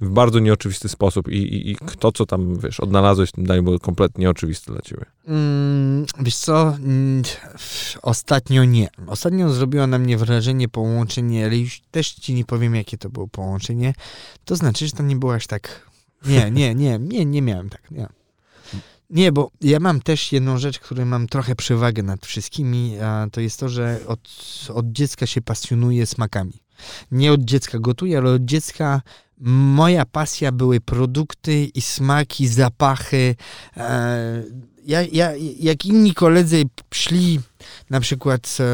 A: w bardzo nieoczywisty sposób i, i, i kto co tam, wiesz, odnalazłeś tym daniem było kompletnie nieoczywiste dla ciebie.
B: Mm, wiesz co, mm, ostatnio nie. Ostatnio zrobiło na mnie wrażenie połączenie, ale już też ci nie powiem, jakie to było połączenie. To znaczy, że to nie było aż tak... Nie, nie, nie, nie, nie miałem tak, nie. Nie, bo ja mam też jedną rzecz, której mam trochę przewagę nad wszystkimi, a to jest to, że od, od dziecka się pasjonuję smakami. Nie od dziecka gotuję, ale od dziecka moja pasja były produkty i smaki, zapachy. E, ja, ja, jak inni koledzy szli na przykład e,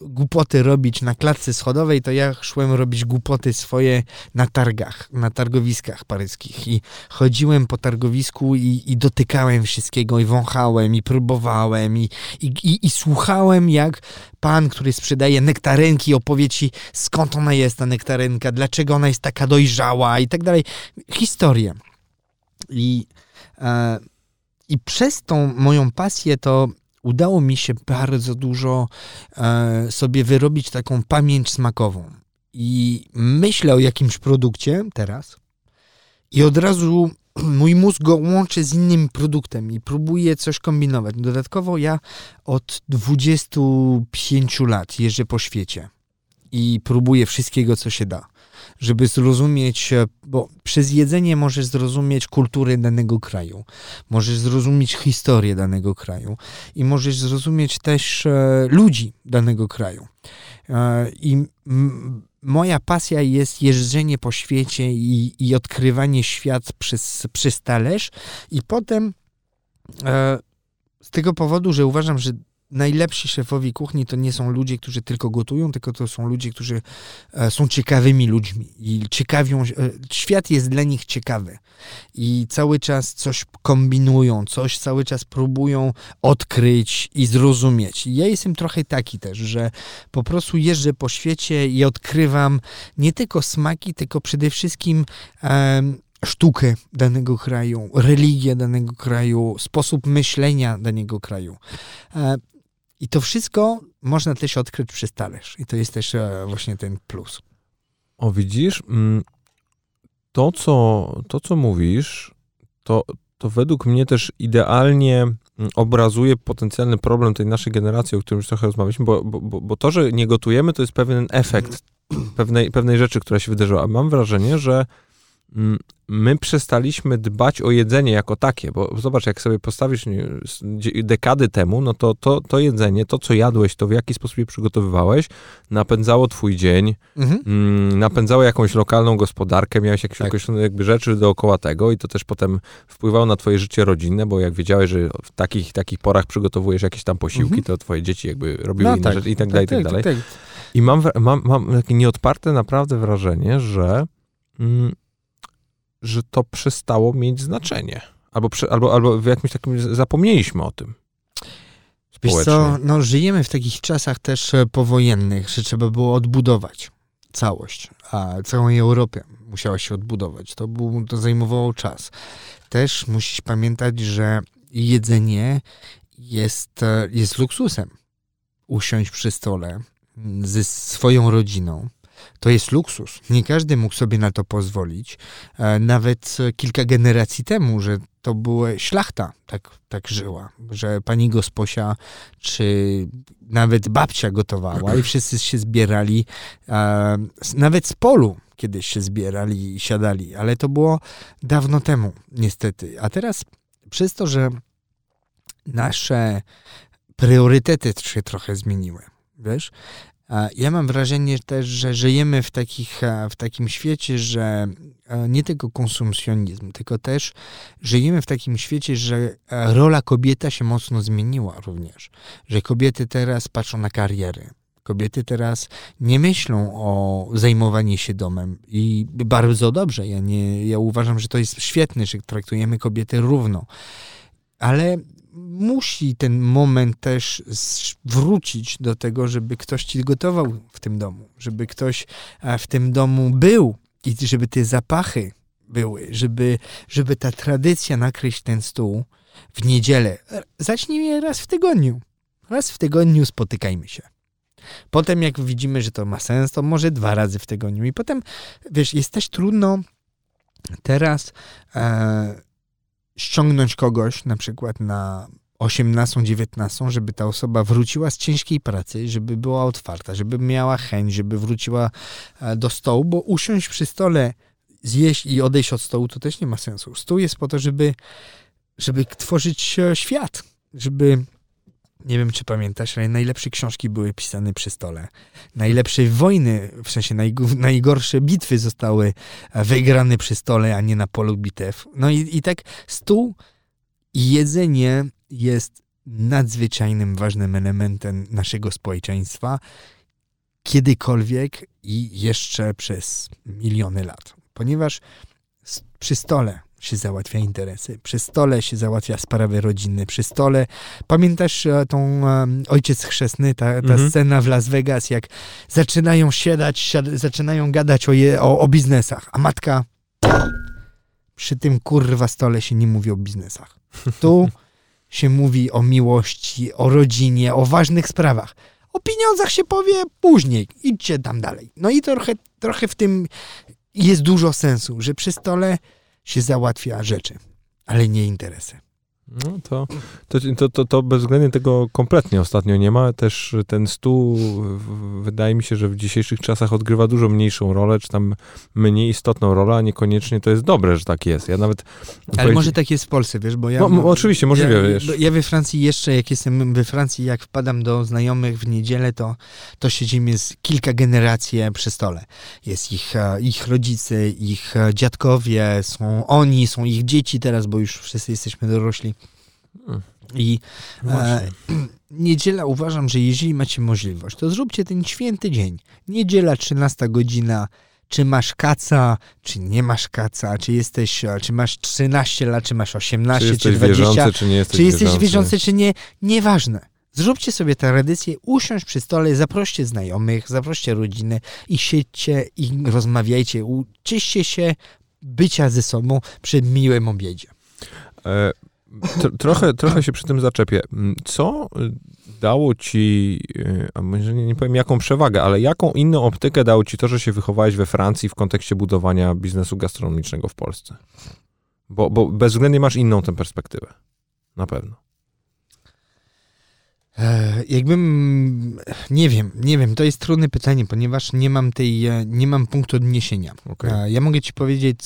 B: głupoty robić na klatce schodowej, to ja szłem robić głupoty swoje na targach, na targowiskach paryskich i chodziłem po targowisku i, i dotykałem wszystkiego i wąchałem i próbowałem i, i, i, i słuchałem jak pan, który sprzedaje nektarynki opowie ci skąd ona jest ta nektarynka, dlaczego ona jest taka dojrzała i tak dalej. Historię. I e, i przez tą moją pasję to udało mi się bardzo dużo e, sobie wyrobić taką pamięć smakową. I myślę o jakimś produkcie teraz i od razu mój mózg go łączy z innym produktem i próbuje coś kombinować. Dodatkowo ja od 25 lat jeżdżę po świecie i próbuję wszystkiego, co się da żeby zrozumieć, e, bo przez jedzenie możesz zrozumieć kulturę danego kraju, możesz zrozumieć historię danego kraju i możesz zrozumieć też e, ludzi danego kraju. E, I moja pasja jest jeżdżenie po świecie i, i odkrywanie świat przez, przez talerz i potem z tego powodu, że uważam, że najlepsi szefowie kuchni to nie są ludzie, którzy tylko gotują, tylko to są ludzie, którzy e, są ciekawymi ludźmi i ciekawią, e, świat jest dla nich ciekawy i cały czas coś kombinują, coś cały czas próbują odkryć i zrozumieć. I ja jestem trochę taki też, że po prostu jeżdżę po świecie i odkrywam nie tylko smaki, tylko przede wszystkim sztukę danego kraju, religię danego kraju, sposób myślenia danego kraju. I to wszystko można też odkryć przez talerz. I to jest też e, właśnie ten plus.
A: O, widzisz, mm, to co, to, co mówisz, to, to według mnie też idealnie mm, obrazuje potencjalny problem tej naszej generacji, o którym już trochę rozmawialiśmy, bo, bo, bo to, że nie gotujemy, to jest pewien efekt pewnej, pewnej rzeczy, która się wydarzyła. A mam wrażenie, że my przestaliśmy dbać o jedzenie jako takie, bo zobacz, jak sobie postawisz dekady temu, no to, to to jedzenie, to co jadłeś, to w jaki sposób je przygotowywałeś, napędzało twój dzień, mhm. mm, napędzało jakąś lokalną gospodarkę, miałeś jakieś tak. określone jakby rzeczy dookoła tego i to też potem wpływało na twoje życie rodzinne, bo jak wiedziałeś, że w takich takich porach przygotowujesz jakieś tam posiłki, mhm. to twoje dzieci jakby robiły no, inne tak. rzeczy i tak, tak dalej, i tak, tak dalej. Tak. I mam, mam, mam takie nieodparte naprawdę wrażenie, że mm, że to przestało mieć znaczenie. Albo, albo, albo w jakimś takim zapomnieliśmy o tym.
B: Wiesz co, no, żyjemy w takich czasach też e, powojennych, że trzeba było odbudować całość, a całą Europę musiała się odbudować. To, był, to zajmowało czas. Też musisz pamiętać, że jedzenie jest, e, jest luksusem. Usiąść przy stole ze swoją rodziną, to jest luksus. Nie każdy mógł sobie na to pozwolić. E, nawet kilka generacji temu, że to była szlachta, tak, tak żyła, że pani gosposia czy nawet babcia gotowała i wszyscy się zbierali, e, nawet z polu kiedyś się zbierali i siadali, ale to było dawno temu, niestety. A teraz przez to, że nasze priorytety się trochę zmieniły, wiesz, ja mam wrażenie też, że żyjemy w, takich, w takim świecie, że nie tylko konsumpcjonizm, tylko też żyjemy w takim świecie, że rola kobieta się mocno zmieniła również. Że kobiety teraz patrzą na kariery. Kobiety teraz nie myślą o zajmowaniu się domem i bardzo dobrze. Ja, nie, ja uważam, że to jest świetne, że traktujemy kobiety równo. Ale musi ten moment też wrócić do tego, żeby ktoś ci gotował w tym domu, żeby ktoś e, w tym domu był i żeby te zapachy były, żeby, żeby ta tradycja nakryć ten stół w niedzielę. Zacznijmy raz w tygodniu. Raz w tygodniu spotykajmy się. Potem jak widzimy, że to ma sens, to może dwa razy w tygodniu. I potem, wiesz, jest też trudno teraz e, ściągnąć kogoś na przykład na 18, 19, żeby ta osoba wróciła z ciężkiej pracy, żeby była otwarta, żeby miała chęć, żeby wróciła e, do stołu, bo usiąść przy stole, zjeść i odejść od stołu to też nie ma sensu. Stół jest po to, żeby, żeby tworzyć świat, żeby nie wiem, czy pamiętasz, ale najlepsze książki były pisane przy stole. Najlepsze wojny, w sensie najgorsze bitwy zostały wygrane przy stole, a nie na polu bitew. No i, i tak stół i jedzenie jest nadzwyczajnym ważnym elementem naszego społeczeństwa kiedykolwiek i jeszcze przez miliony lat. Ponieważ przy stole się załatwia interesy. Przy stole się załatwia sprawy rodzinne. Przy stole, pamiętasz e, tą Ojciec Chrzestny, ta, ta mhm. scena w Las Vegas, jak zaczynają siadać, siad, zaczynają gadać o, je, o, o biznesach, a matka przy tym kurwa stole się nie mówi o biznesach. Tu się mówi o miłości, o rodzinie, o ważnych sprawach. O pieniądzach się powie później. Idźcie tam dalej. No i trochę, trochę w tym jest dużo sensu, że przy stole się załatwia rzeczy, ale nie interesy.
A: No to, to, to, to, to bezwzględnie tego kompletnie ostatnio nie ma. Też ten stół wydaje mi się, że w dzisiejszych czasach odgrywa dużo mniejszą rolę, czy tam mniej istotną rolę, a niekoniecznie to jest dobre, że tak jest. Ja nawet...
B: Ale może tak jest w Polsce, wiesz, bo ja... No,
A: no, oczywiście, możliwe,
B: ja,
A: wiesz.
B: Ja we Francji jeszcze, jak jestem we Francji, jak wpadam do znajomych w niedzielę, to, to siedzimy z kilka generacji przy stole. Jest ich, e, ich rodzice, ich e, dziadkowie, są oni, są ich dzieci teraz, bo już wszyscy jesteśmy dorośli. I
A: No
B: e, niedziela uważam, że jeżeli macie możliwość, to zróbcie ten święty dzień. Niedziela, 13 godzina. Czy masz kaca, czy nie masz kaca, czy jesteś, e, czy masz 13 lat, czy masz
A: Czy
B: 18, czy,
A: jesteś
B: 20,
A: wierzący, czy nie jesteś
B: czy jesteś
A: wierzący?
B: wierzący, czy nie, nieważne. Zróbcie sobie tradycję, usiądź przy stole, zaproście znajomych, zaproście rodzinę i siedźcie i rozmawiajcie, uczyście się bycia ze sobą przy miłym obiedzie.
A: E, trochę, trochę się przy tym zaczepię. Mm, Co dało ci, y, a może nie, nie powiem jaką przewagę, ale jaką inną optykę dało ci to, że się wychowałeś we Francji w kontekście budowania biznesu gastronomicznego w Polsce? Bo, bo bezwzględnie masz inną tę perspektywę. Na pewno.
B: E, Jakbym, nie wiem, nie wiem, to jest trudne pytanie, ponieważ nie mam tej, e, nie mam punktu odniesienia.
A: Okej.
B: E, Ja mogę ci powiedzieć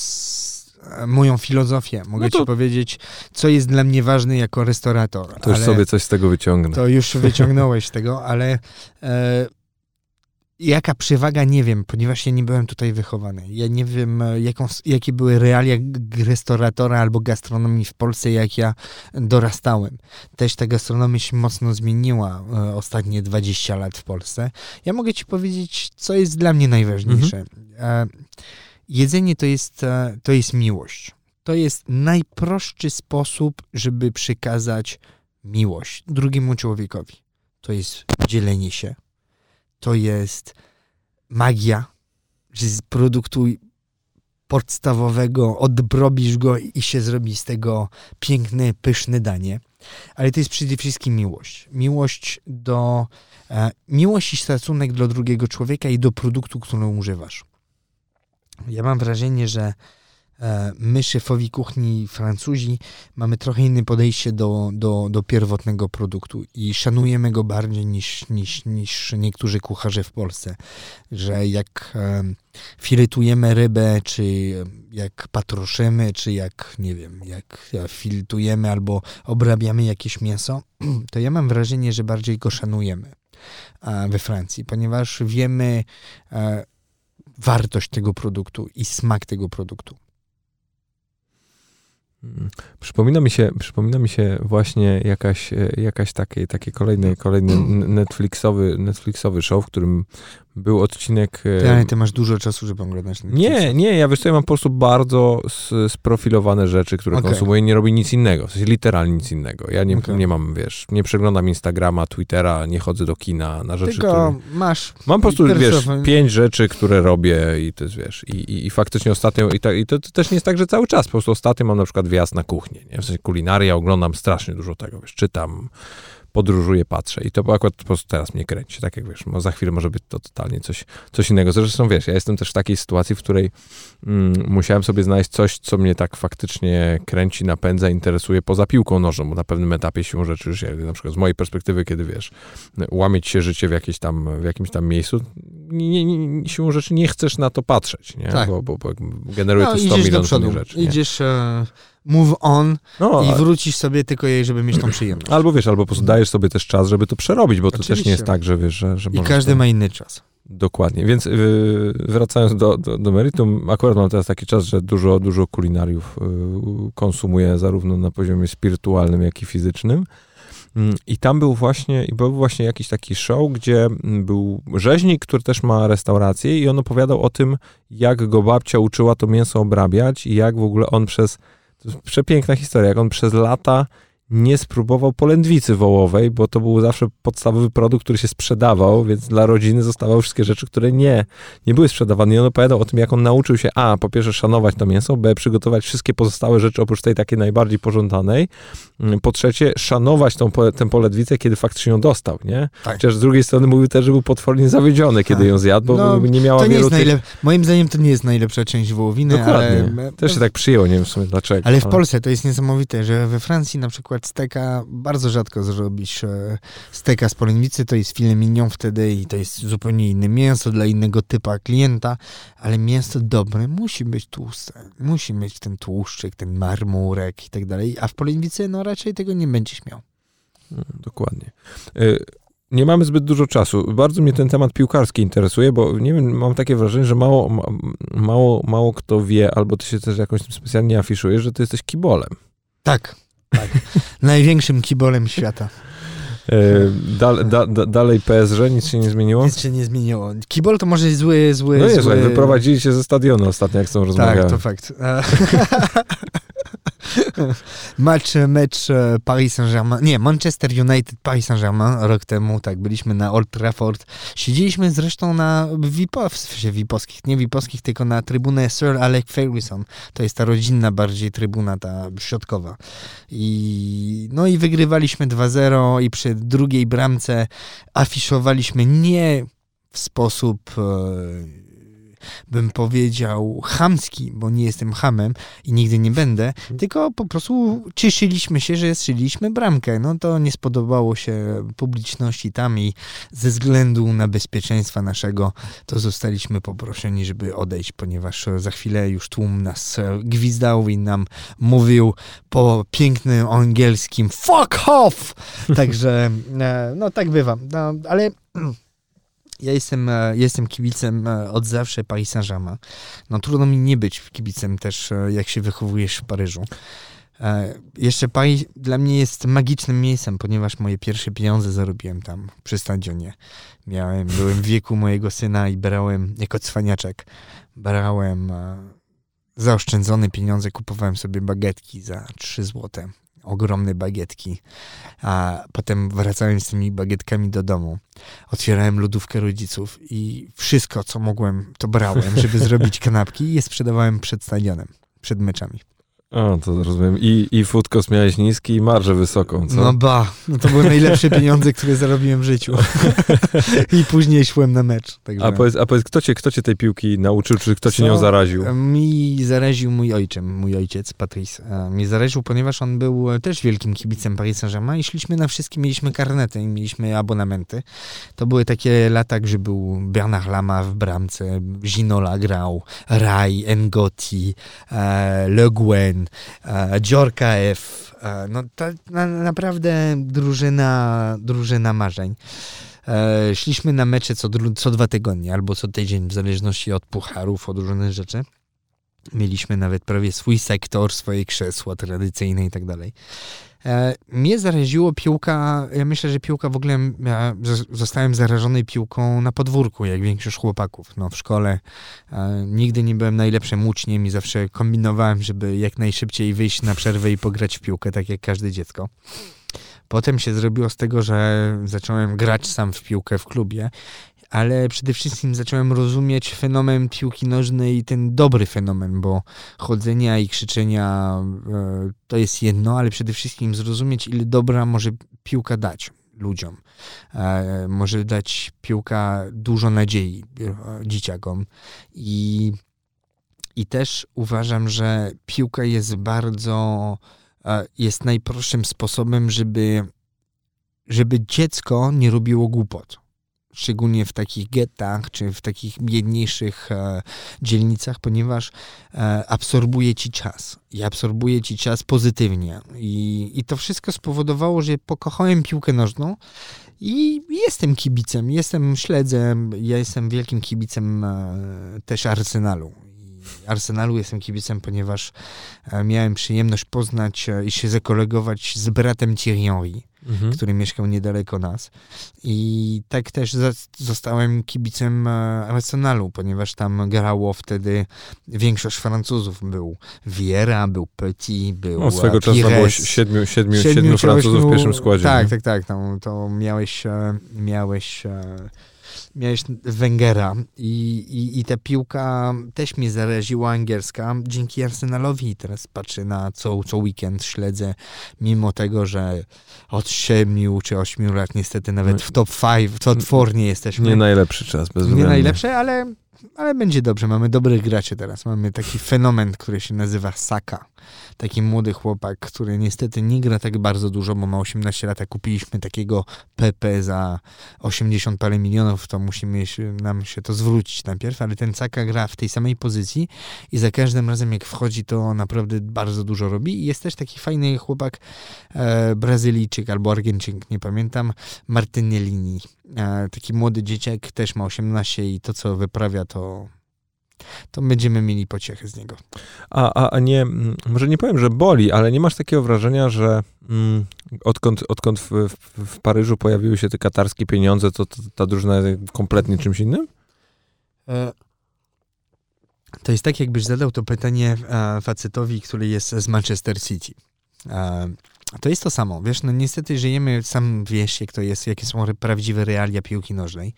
B: moją filozofię, mogę
A: No to-
B: ci powiedzieć, co jest dla mnie ważne jako restaurator.
A: To już
B: ale
A: sobie coś z tego wyciągnę.
B: To już wyciągnąłeś tego, ale e, jaka przewaga, nie wiem, ponieważ ja nie byłem tutaj wychowany. Ja nie wiem, e, jaką, jakie były realia restauratora albo gastronomii w Polsce, jak ja dorastałem. Też ta gastronomia się mocno zmieniła e, ostatnie 20 lat w Polsce. Ja mogę ci powiedzieć, co jest dla mnie najważniejsze. E, jedzenie to jest, e, to jest miłość. To jest najprostszy sposób, żeby przekazać miłość drugiemu człowiekowi. To jest dzielenie się. To jest magia, że z produktu podstawowego odbrobisz go i się zrobi z tego piękne, pyszne danie. Ale to jest przede wszystkim miłość. Miłość do e, miłość i szacunek do drugiego człowieka i do produktu, który używasz. Ja mam wrażenie, że e, my, szefowi kuchni Francuzi, mamy trochę inne podejście do, do, do pierwotnego produktu i szanujemy go bardziej niż, niż, niż niektórzy kucharze w Polsce. Że jak e, filetujemy rybę, czy jak patroszymy, czy jak, nie wiem, jak filtujemy albo obrabiamy jakieś mięso, to ja mam wrażenie, że bardziej go szanujemy e, we Francji, ponieważ wiemy e, wartość tego produktu i smak tego produktu.
A: Mm. Przypomina mi się, przypomina mi się właśnie jakaś, e, jakaś takie, takie kolejny, kolejny Netflixowy, Netflixowy show, w którym był odcinek... e,
B: Ty, ale ty masz dużo czasu, żeby oglądać Netflixa.
A: Nie, nie, ja wiesz co, ja mam po prostu bardzo sprofilowane rzeczy, które
B: Okej.
A: konsumuję i nie robię nic innego, w sensie literalnie nic innego. Ja nie,
B: Okej.
A: nie mam, wiesz, nie przeglądam Instagrama, Twittera, nie chodzę do kina na rzeczy,
B: Tylko
A: które...
B: masz...
A: Mam po prostu, wiesz, pięć rzeczy, które robię i to jest, wiesz, i, i, i faktycznie ostatnio, i, ta, i to, to też nie jest tak, że cały czas, po prostu ostatnio mam na przykład wjazd na kuchnię, nie? w sensie kulinaria, oglądam strasznie dużo tego, wiesz, czytam, podróżuję, patrzę i to akurat po prostu teraz mnie kręci, tak jak wiesz, za chwilę może być to totalnie coś, coś innego. Zresztą wiesz, ja jestem też w takiej sytuacji, w której mm, musiałem sobie znaleźć coś, co mnie tak faktycznie kręci, napędza, interesuje poza piłką nożną, bo na pewnym etapie siłą rzeczy już, na przykład z mojej perspektywy, kiedy wiesz, łamieć się życie w, jakieś tam, w jakimś tam miejscu, nie, nie, siłą rzeczy nie chcesz na to patrzeć, nie?
B: Tak.
A: Bo, bo, bo generuje
B: No,
A: to 100
B: idziesz do
A: milionów
B: przodu,
A: rzeczy. Nie?
B: idziesz e, move on
A: No,
B: i wrócisz sobie tylko jej, żeby mieć tą przyjemność.
A: albo wiesz, albo po prostu dajesz sobie też czas, żeby to przerobić, bo to też nie
B: Oczywiście.
A: jest tak, że wiesz, że, że
B: I każdy
A: to...
B: ma inny czas.
A: Dokładnie, więc yy, wracając do, do, do meritum, akurat mam teraz taki czas, że dużo, dużo kulinariów yy, konsumuję zarówno na poziomie spirytualnym, jak i fizycznym. Mm, I tam był właśnie, i był właśnie jakiś taki show, gdzie mm, był rzeźnik, który też ma restaurację i on opowiadał o tym, jak go babcia uczyła to mięso obrabiać i jak w ogóle on przez, to jest przepiękna historia, jak on przez lata nie spróbował polędwicy wołowej, bo to był zawsze podstawowy produkt, który się sprzedawał, więc dla rodziny zostawały wszystkie rzeczy, które nie, nie były sprzedawane. I on opowiadał o tym, jak on nauczył się a, po pierwsze szanować to mięso, b, przygotować wszystkie pozostałe rzeczy oprócz tej takiej najbardziej pożądanej, Mm, po trzecie szanować tą, tę polędwicę, kiedy faktycznie ją dostał, nie?
B: Tak.
A: Chociaż z drugiej strony mówił też, że był potwornie zawiedziony, kiedy
B: Tak.
A: ją zjadł, bo
B: No,
A: nie miała
B: To nie jest
A: tych...
B: najlep... Moim zdaniem to nie jest najlepsza część wołowiny,
A: Dokładnie.
B: ale...
A: Też się tak przyjęło, nie wiem w sumie dlaczego.
B: Ale w Polsce to jest niesamowite, że we Francji na przykład steka bardzo rzadko zrobisz e, steka z polędwicy, to jest filet mignon wtedy i to jest zupełnie inne mięso dla innego typa klienta, ale mięso dobre musi być tłuste, musi mieć ten tłuszczyk, ten marmurek i tak dalej, a w polędwicy no raczej tego nie będziesz miał.
A: Mm, Dokładnie. Y, Nie mamy zbyt dużo czasu. Bardzo mnie ten temat piłkarski interesuje, bo nie wiem, mam takie wrażenie, że mało, ma- mało, mało kto wie, albo ty się też jakoś tym specjalnie afiszujesz, że ty jesteś kibolem.
B: Tak, Tak. Największym kibolem świata.
A: E, da, da, da, dalej PSG, nic się nie zmieniło?
B: Nic się nie zmieniło. Kibol to może zły, zły,
A: No nie,
B: zły...
A: wyprowadzili się ze stadionu ostatnio, jak są rozmawiali.
B: Tak, to fakt. Mecz, mecz e, Paris Saint-Germain, nie, Manchester United, Paris Saint-Germain rok temu, tak, byliśmy na Old Trafford. Siedzieliśmy zresztą na VIP, nie VIP-owskich, tylko na trybunę Sir Alec Ferguson. To jest ta rodzinna bardziej trybuna, ta środkowa. I, no i wygrywaliśmy 2-0 i przy drugiej bramce afiszowaliśmy nie w sposób... E, bym powiedział, chamski, bo nie jestem hamem i nigdy nie będę, tylko po prostu cieszyliśmy się, że strzeliśmy bramkę. No to nie spodobało się publiczności tam i ze względu na bezpieczeństwa naszego, to zostaliśmy poproszeni, żeby odejść, ponieważ za chwilę już tłum nas gwizdał i nam mówił po pięknym angielskim fuck off! Także, e, no tak bywa. No, ale ja jestem, e, jestem kibicem e, od zawsze Paris Saint-Germain. No trudno mi nie być kibicem też, e, jak się wychowujesz w Paryżu. Jeszcze Paris dla mnie jest magicznym miejscem, ponieważ moje pierwsze pieniądze zarobiłem tam przy stadionie. Miałem, byłem w wieku mojego syna i brałem, jako cwaniaczek, brałem zaoszczędzone pieniądze, kupowałem sobie bagetki za 3 złote ogromne bagietki, a potem wracałem z tymi bagietkami do domu. Otwierałem lodówkę rodziców i wszystko, co mogłem, to brałem, żeby zrobić kanapki i je sprzedawałem przed stadionem, przed meczami.
A: O, to rozumiem. I, i food cost miałeś niski i marżę wysoką, co?
B: No ba, no to były najlepsze pieniądze, które zarobiłem w życiu. I później szłem na mecz.
A: Także... A, powiedz, a powiedz, kto cię, kto cię tej piłki nauczył, czy kto cię nią zaraził?
B: Mi zaraził mój ojczym, mój ojciec, Patrice. E, mnie zaraził, ponieważ on był też wielkim kibicem Paris Saint-Germain i szliśmy na wszystkie, mieliśmy karnety i mieliśmy abonamenty. To były takie lata, gdzie był Bernard Lama w bramce, Ginola grał, Rai, Ngoti, e, Le Guen, Dziorka Dziorka F. no to na, naprawdę drużyna, drużyna marzeń. E, szliśmy na mecze co, co dwa tygodnie albo co tydzień, w zależności od pucharów, od różnych rzeczy. Mieliśmy nawet prawie swój sektor, swoje krzesła tradycyjne i tak dalej. E, mnie zaraziło piłka, ja myślę, że piłka w ogóle, ja zostałem zarażony piłką na podwórku, jak większość chłopaków. No, w szkole e, nigdy nie byłem najlepszym uczniem i zawsze kombinowałem, żeby jak najszybciej wyjść na przerwę i pograć w piłkę, tak jak każde dziecko. Potem się zrobiło z tego, że zacząłem grać sam w piłkę w klubie ale przede wszystkim zacząłem rozumieć fenomen piłki nożnej, ten dobry fenomen, bo chodzenia i krzyczenia e, to jest jedno, ale przede wszystkim zrozumieć, ile dobra może piłka dać ludziom. E, może dać piłka dużo nadziei e, dzieciakom. I, I też uważam, że piłka jest bardzo, jest najprostszym sposobem, żeby, żeby dziecko nie robiło głupot szczególnie w takich gettach, czy w takich biedniejszych e, dzielnicach, ponieważ e, absorbuje ci czas i absorbuje ci czas pozytywnie. I, I to wszystko spowodowało, że pokochałem piłkę nożną i jestem kibicem, jestem śledzem, ja jestem wielkim kibicem e, też Arsenalu. Arsenalu jestem kibicem, ponieważ e, miałem przyjemność poznać e, i się zakolegować z bratem Thierry mhm. który mieszkał niedaleko nas. I tak też zostałem kibicem e, Arsenalu, ponieważ tam grało wtedy większość Francuzów. Był Vieira, był Petit, był
A: no, swego czasu było siedmiu, siedmiu, siedmiu, siedmiu Francuzów w pierwszym składzie.
B: Tak, nie? tak, tak. Tam, to miałeś, e, miałeś e, miałeś Węgera i, i, i ta piłka też mnie zaraziła angielska dzięki Arsenalowi. Teraz patrzę na co, co weekend, śledzę, mimo tego, że od siedmiu czy ośmiu lat niestety nawet no w top 5, top 4 nie jesteśmy.
A: Nie najlepszy czas, bez
B: Nie najlepszy, ale, ale będzie dobrze. Mamy dobrych graczy teraz. Mamy taki fenomen, który się nazywa Saka taki młody chłopak, który niestety nie gra tak bardzo dużo, bo ma 18 lat, a kupiliśmy takiego PP za 80 parę milionów, to musimy się, nam się to zwrócić najpierw, ale ten Caka gra w tej samej pozycji i za każdym razem jak wchodzi, to naprawdę bardzo dużo robi i jest też taki fajny chłopak e, Brazylijczyk albo Argentyńczyk, nie pamiętam, Martinellini. E, taki młody dzieciak, też ma 18 i to co wyprawia to to będziemy mieli pociechę z niego.
A: A, a, a nie, mm, może nie powiem, że boli, ale nie masz takiego wrażenia, że mm, odkąd, odkąd w, w, w, Paryżu pojawiły się te katarskie pieniądze, to, to ta drużyna jest kompletnie czymś innym? E,
B: to jest tak, jakbyś zadał to pytanie e, facetowi, który jest z Manchester City. To jest to samo. Wiesz, no niestety żyjemy, sam wiesz, jak to jest, jakie są prawdziwe realia piłki nożnej.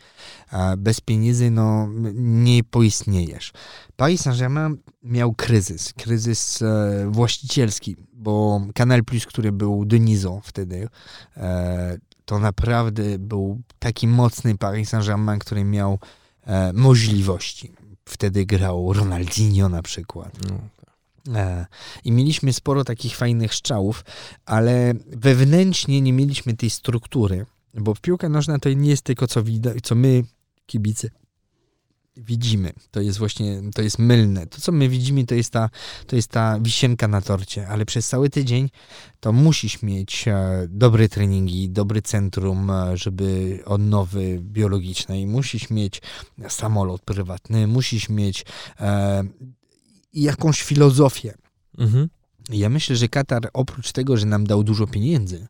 B: Bez pieniędzy, no, nie poistniejesz. Paris Saint-Germain miał kryzys, kryzys e, właścicielski, bo Canal Plus, który był Denizą wtedy, e, to naprawdę był taki mocny Paris Saint-Germain, który miał e, możliwości. Wtedy grał Ronaldinho na przykład. No. E, I mieliśmy sporo takich fajnych strzałów, ale wewnętrznie nie mieliśmy tej struktury, bo piłka nożna to nie jest tylko co widać, co my, kibice, widzimy. To jest właśnie, to jest mylne. To, co my widzimy, to jest ta, to jest ta wisienka na torcie, ale przez cały tydzień to musisz mieć e, dobre treningi, dobry centrum, e, żeby odnowy biologicznej, musisz mieć samolot prywatny, musisz mieć e, jakąś filozofię. Mhm. Ja myślę, że Katar oprócz tego, że nam dał dużo pieniędzy,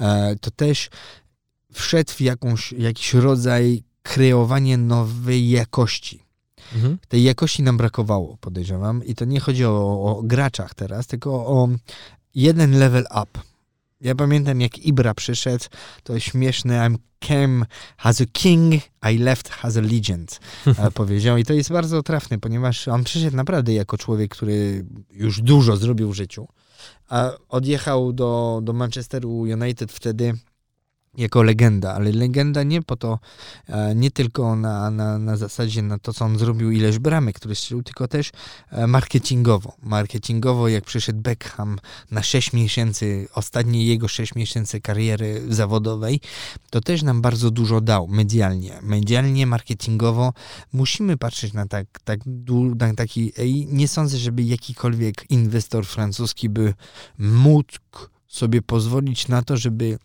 B: e, to też wszedł w jakąś, jakiś rodzaj kreowania nowej jakości. Mhm. Tej jakości nam brakowało, podejrzewam. I to nie chodzi o, o graczach teraz, tylko o jeden level up. Ja pamiętam, jak Ibra przyszedł, to śmieszne, I'm came as a king, I left as a legend, powiedział. I to jest bardzo trafne, ponieważ on przyszedł naprawdę jako człowiek, który już dużo zrobił w życiu. A odjechał do, do Manchesteru United wtedy jako legenda, ale legenda nie po to, e, nie tylko na, na, na zasadzie na to, co on zrobił, ileś bramek, które strzelił, tylko też e, marketingowo. Marketingowo, jak przyszedł Beckham na 6 miesięcy, ostatnie jego 6 miesięcy kariery zawodowej, to też nam bardzo dużo dał medialnie. Medialnie, marketingowo musimy patrzeć na, tak, tak, na taki, nie sądzę, żeby jakikolwiek inwestor francuski by mógł sobie pozwolić na to, żeby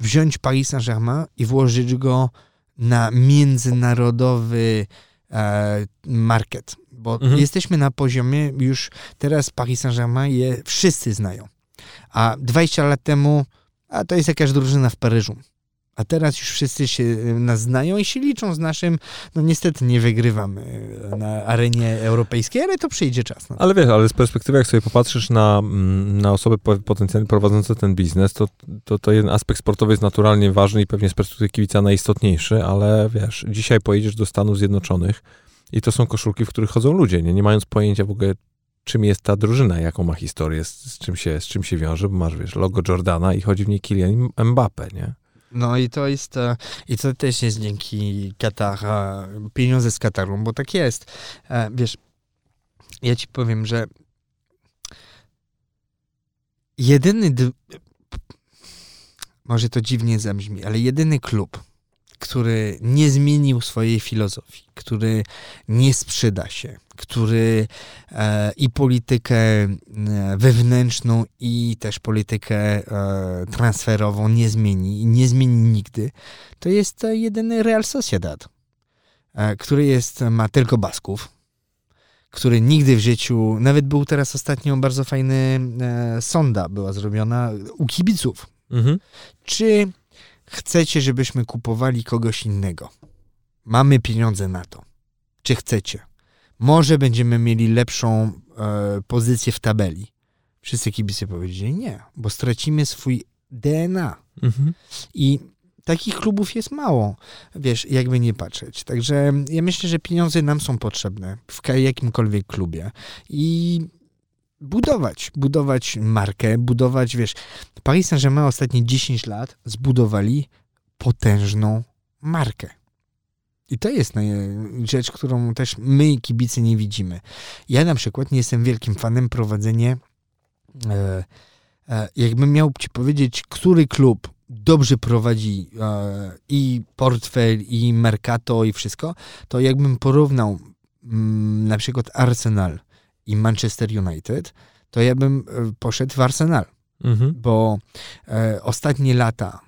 B: wziąć Paris Saint-Germain i włożyć go na międzynarodowy e, market. Bo mhm. jesteśmy na poziomie już teraz Paris Saint-Germain je wszyscy znają. A 20 lat temu a to jest jakaś drużyna w Paryżu. A teraz już wszyscy się y, nas znają i się liczą z naszym, no niestety nie wygrywamy y, na arenie europejskiej, ale to przyjdzie czas.
A: No. Ale wiesz, ale z perspektywy, jak sobie popatrzysz na, mm, na osoby potencjalnie prowadzące ten biznes, to, to, to jeden aspekt sportowy jest naturalnie ważny i pewnie z perspektywy kibica najistotniejszy, ale wiesz, dzisiaj pojedziesz do Stanów Zjednoczonych i to są koszulki, w których chodzą ludzie, nie, nie mając pojęcia w ogóle czym jest ta drużyna, jaką ma historię, z, z, czym, się, z czym się wiąże, bo masz, wiesz, logo Jordana i chodzi w niej Kylian Mbappe, nie?
B: No i to jest, e, i to też jest dzięki Katar, pieniądze z Kataru, bo tak jest. E, wiesz, ja ci powiem, że jedyny, może to dziwnie zabrzmi, ale jedyny klub, który nie zmienił swojej filozofii, który nie sprzeda się, który e, i politykę e, wewnętrzną, i też politykę e, transferową nie zmieni nie zmieni nigdy, to jest jedyny Real Sociedad, który jest, ma tylko Basków, który nigdy w życiu, nawet był teraz ostatnio bardzo fajny sonda była zrobiona u kibiców. Mhm. Czy chcecie, żebyśmy kupowali kogoś innego? Mamy pieniądze na to. Czy chcecie? Może będziemy mieli lepszą e, pozycję w tabeli. Wszyscy kibice powiedzieli nie, bo stracimy swój DNA. Mhm. I takich klubów jest mało, wiesz, jakby nie patrzeć. Także ja myślę, że pieniądze nam są potrzebne w jakimkolwiek klubie. I budować, budować markę, budować, wiesz, Paris Saint-Germain ostatnie 10 lat zbudowali potężną markę. I to jest rzecz, którą też my, kibicy, nie widzimy. Ja na przykład nie jestem wielkim fanem prowadzenia. E, e, jakbym miał ci powiedzieć, który klub dobrze prowadzi e, i portfel, i Mercato, i wszystko, to jakbym porównał mm, na przykład Arsenal i Manchester United, to ja bym poszedł w Arsenal. Mhm. Bo ostatnie lata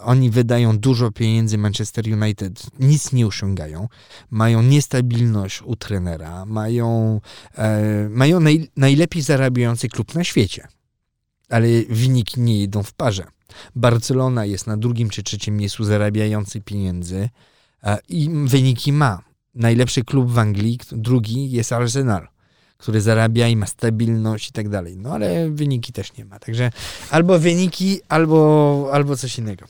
B: Oni wydają dużo pieniędzy Manchester United, nic nie osiągają, mają niestabilność u trenera, mają, e, mają naj, najlepiej zarabiający klub na świecie, ale wyniki nie idą w parze. Barcelona jest na drugim czy trzecim miejscu zarabiający pieniędzy e, i wyniki ma. Najlepszy klub w Anglii, drugi jest Arsenal, który zarabia i ma stabilność i tak dalej. No ale wyniki też nie ma. Także albo wyniki, albo, albo coś innego.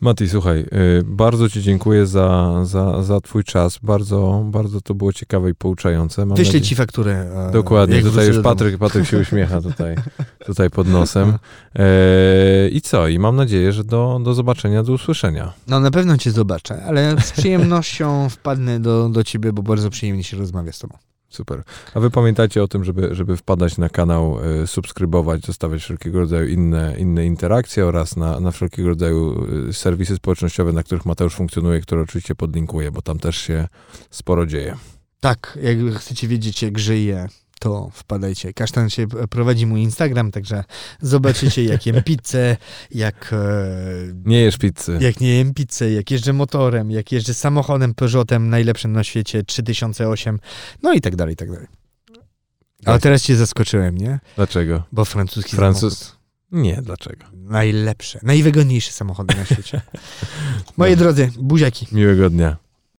A: Mati, słuchaj, y, bardzo Ci dziękuję za, za, za Twój czas. Bardzo, bardzo to było ciekawe i pouczające. Mam
B: Wyślę ci fakturę.
A: Dokładnie, tutaj już
B: do.
A: Patryk, Patryk się uśmiecha tutaj, tutaj pod nosem. E, I co? I mam nadzieję, że do, do zobaczenia, do usłyszenia.
B: No na pewno cię zobaczę, ale z przyjemnością wpadnę do, do ciebie, bo bardzo przyjemnie się rozmawia z tobą.
A: Super. A wy pamiętajcie o tym, żeby, żeby wpadać na kanał, e, subskrybować, zostawiać wszelkiego rodzaju inne, inne interakcje oraz na, na wszelkiego rodzaju e, serwisy społecznościowe, na których Mateusz funkcjonuje, które oczywiście podlinkuję, bo tam też się sporo dzieje.
B: Tak, jak chcecie wiedzieć, jak żyję, to wpadajcie. Kasztan się prowadzi mój Instagram, także zobaczycie, jak jem pizzę, jak, e,
A: Nie jesz pizzy.
B: jak nie jem pizzę, jak jeżdżę motorem, jak jeżdżę samochodem Peugeotem, najlepszym na świecie, 3008, no i tak dalej, i tak dalej. Ale teraz cię zaskoczyłem, nie?
A: Dlaczego?
B: Bo francuski
A: Francuz-
B: samochód.
A: Nie, dlaczego?
B: Najlepsze, najwygodniejsze samochody na świecie. Moi drodzy, buziaki.
A: Miłego dnia.